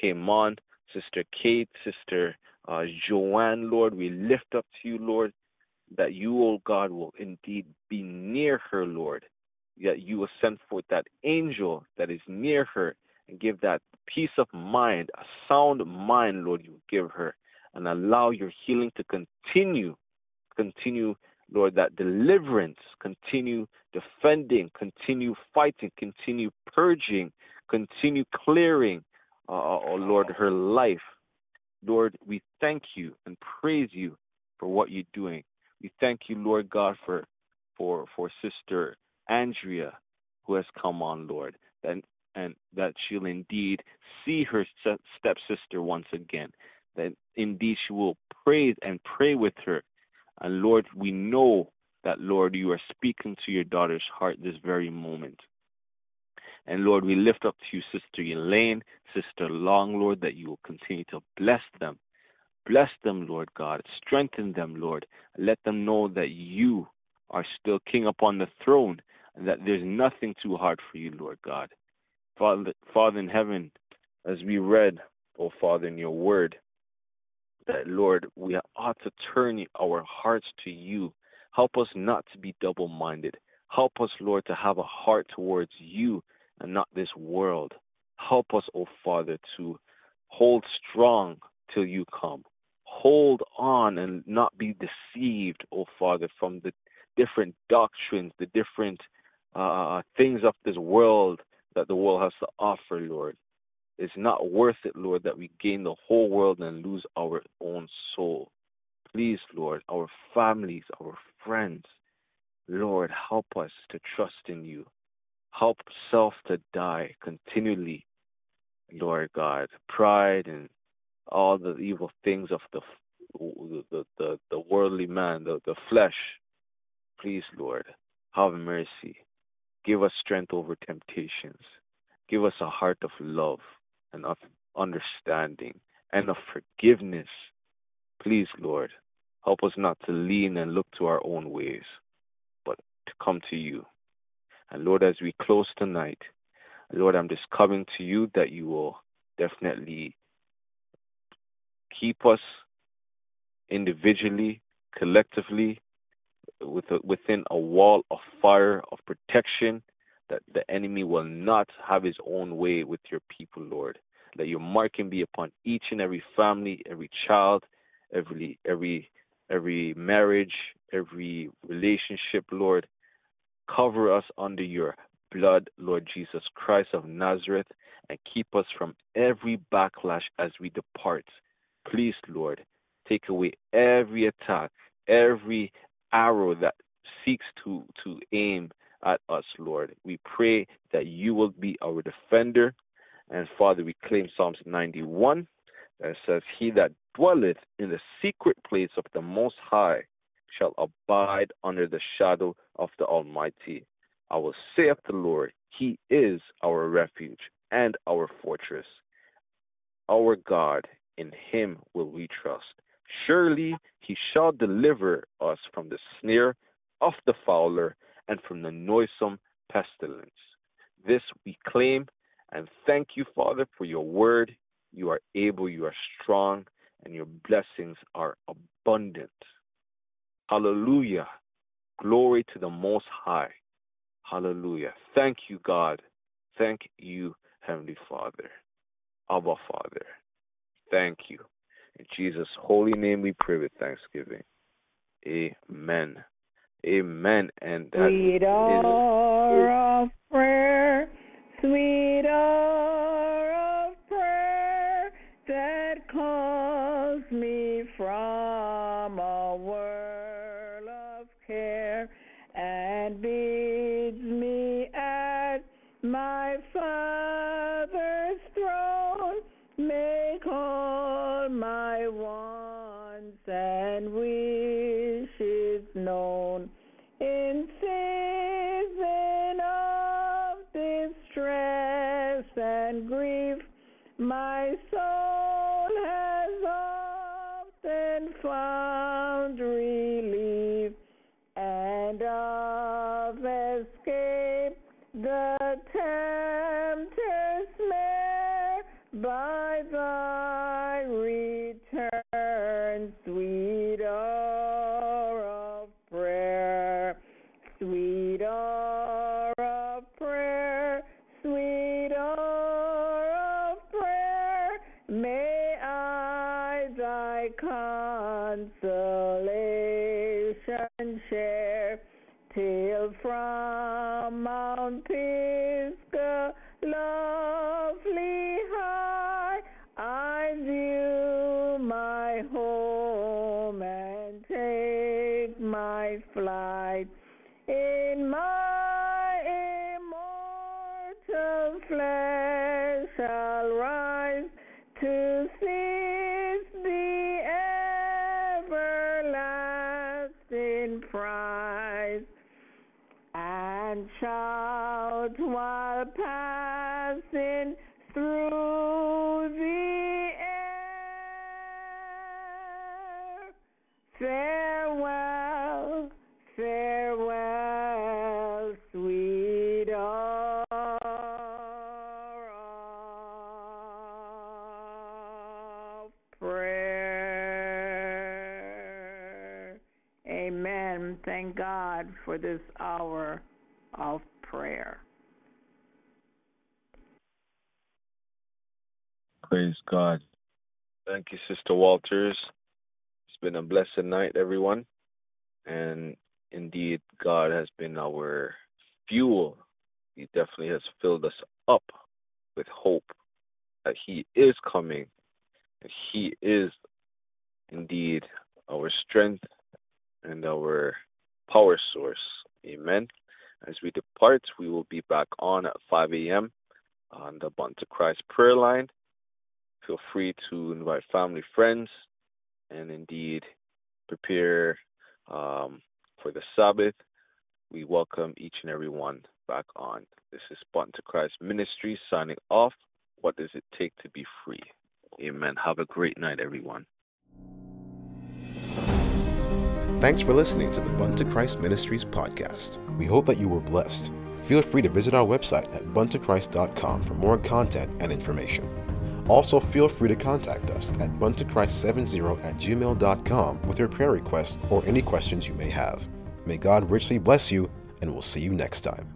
came on, Sister Kate, Sister uh, Joanne, Lord, we lift up to you, Lord, that you, O God, will indeed be near her, Lord. That you will send forth that angel that is near her and give that peace of mind, a sound mind, Lord, you give her, and allow your healing to continue, continue, Lord, that deliverance, continue defending, continue fighting, continue purging, continue clearing, uh, oh Lord, her life. Lord, we thank you and praise you for what you're doing. We thank you, Lord God, for for for Sister Andrea who has come on, Lord, and and that she'll indeed see her stepsister once again. That indeed she will praise and pray with her. And Lord, we know that Lord, you are speaking to your daughter's heart this very moment. And Lord, we lift up to you Sister Elaine, Sister Long, Lord, that you will continue to bless them. Bless them, Lord God. Strengthen them, Lord. Let them know that you are still King upon the throne and that there's nothing too hard for you, Lord God. Father, Father in heaven, as we read, oh Father, in your word, that Lord, we ought to turn our hearts to you. Help us not to be double minded. Help us, Lord, to have a heart towards you and not this world. Help us, O oh Father, to hold strong till you come. Hold on and not be deceived, O oh Father, from the different doctrines, the different uh, things of this world that the world has to offer, Lord. It's not worth it, Lord, that we gain the whole world and lose our own soul. Please, Lord, our families, our friends, Lord, help us to trust in you. Help self to die continually, Lord God. Pride and all the evil things of the the the, the worldly man, the, the flesh. Please, Lord, have mercy. Give us strength over temptations. Give us a heart of love and of understanding and of forgiveness. Please, Lord, help us not to lean and look to our own ways, but to come to you. And Lord, as we close tonight, Lord, I'm just coming to you that you will definitely keep us individually, collectively, with a, within a wall of fire of protection, that the enemy will not have his own way with your people, Lord. That your marking be upon each and every family, every child, every every every marriage, every relationship, Lord. Cover us under your blood, Lord Jesus Christ of Nazareth, and keep us from every backlash as we depart. Please, Lord, take away every attack, every arrow that seeks to, to aim at us, Lord. We pray that you will be our defender. And Father, we claim Psalms 91 that says, He that dwelleth in the secret place of the Most High shall abide under the shadow of the Almighty. I will say of the Lord, He is our refuge and our fortress. Our God, in Him will we trust. Surely He shall deliver us from the snare of the fowler and from the noisome pestilence. This we claim and thank you, Father, for your word. You are able, you are strong, and your blessings are abundant. Hallelujah. Glory to the Most High. Hallelujah. Thank you, God. Thank you, Heavenly Father. Abba, Father. Thank you. In Jesus' holy name we pray with thanksgiving. Amen. Amen. And that sweet hour of prayer, sweet hour of prayer that calls me from a world of care and bids me at my Father's this hour of prayer. Praise God. Thank you, Sister Walters. It's been a blessed night, everyone. And indeed, God has been our fuel. He definitely has filled us up with hope that He is coming. He is indeed our strength and our power source. Amen. As we depart, we will be back on at 5 a.m. on the Bunta Christ prayer line. Feel free to invite family, friends, and indeed prepare um, for the Sabbath. We welcome each and every one back on. This is Bunta Christ Ministry signing off. What does it take to be free? Amen. Have a great night, everyone. Thanks for listening to the Bunta Christ Ministries podcast. We hope that you were blessed. Feel free to visit our website at buntachrist.com for more content and information. Also, feel free to contact us at buntachrist70 at gmail.com with your prayer requests or any questions you may have. May God richly bless you, and we'll see you next time.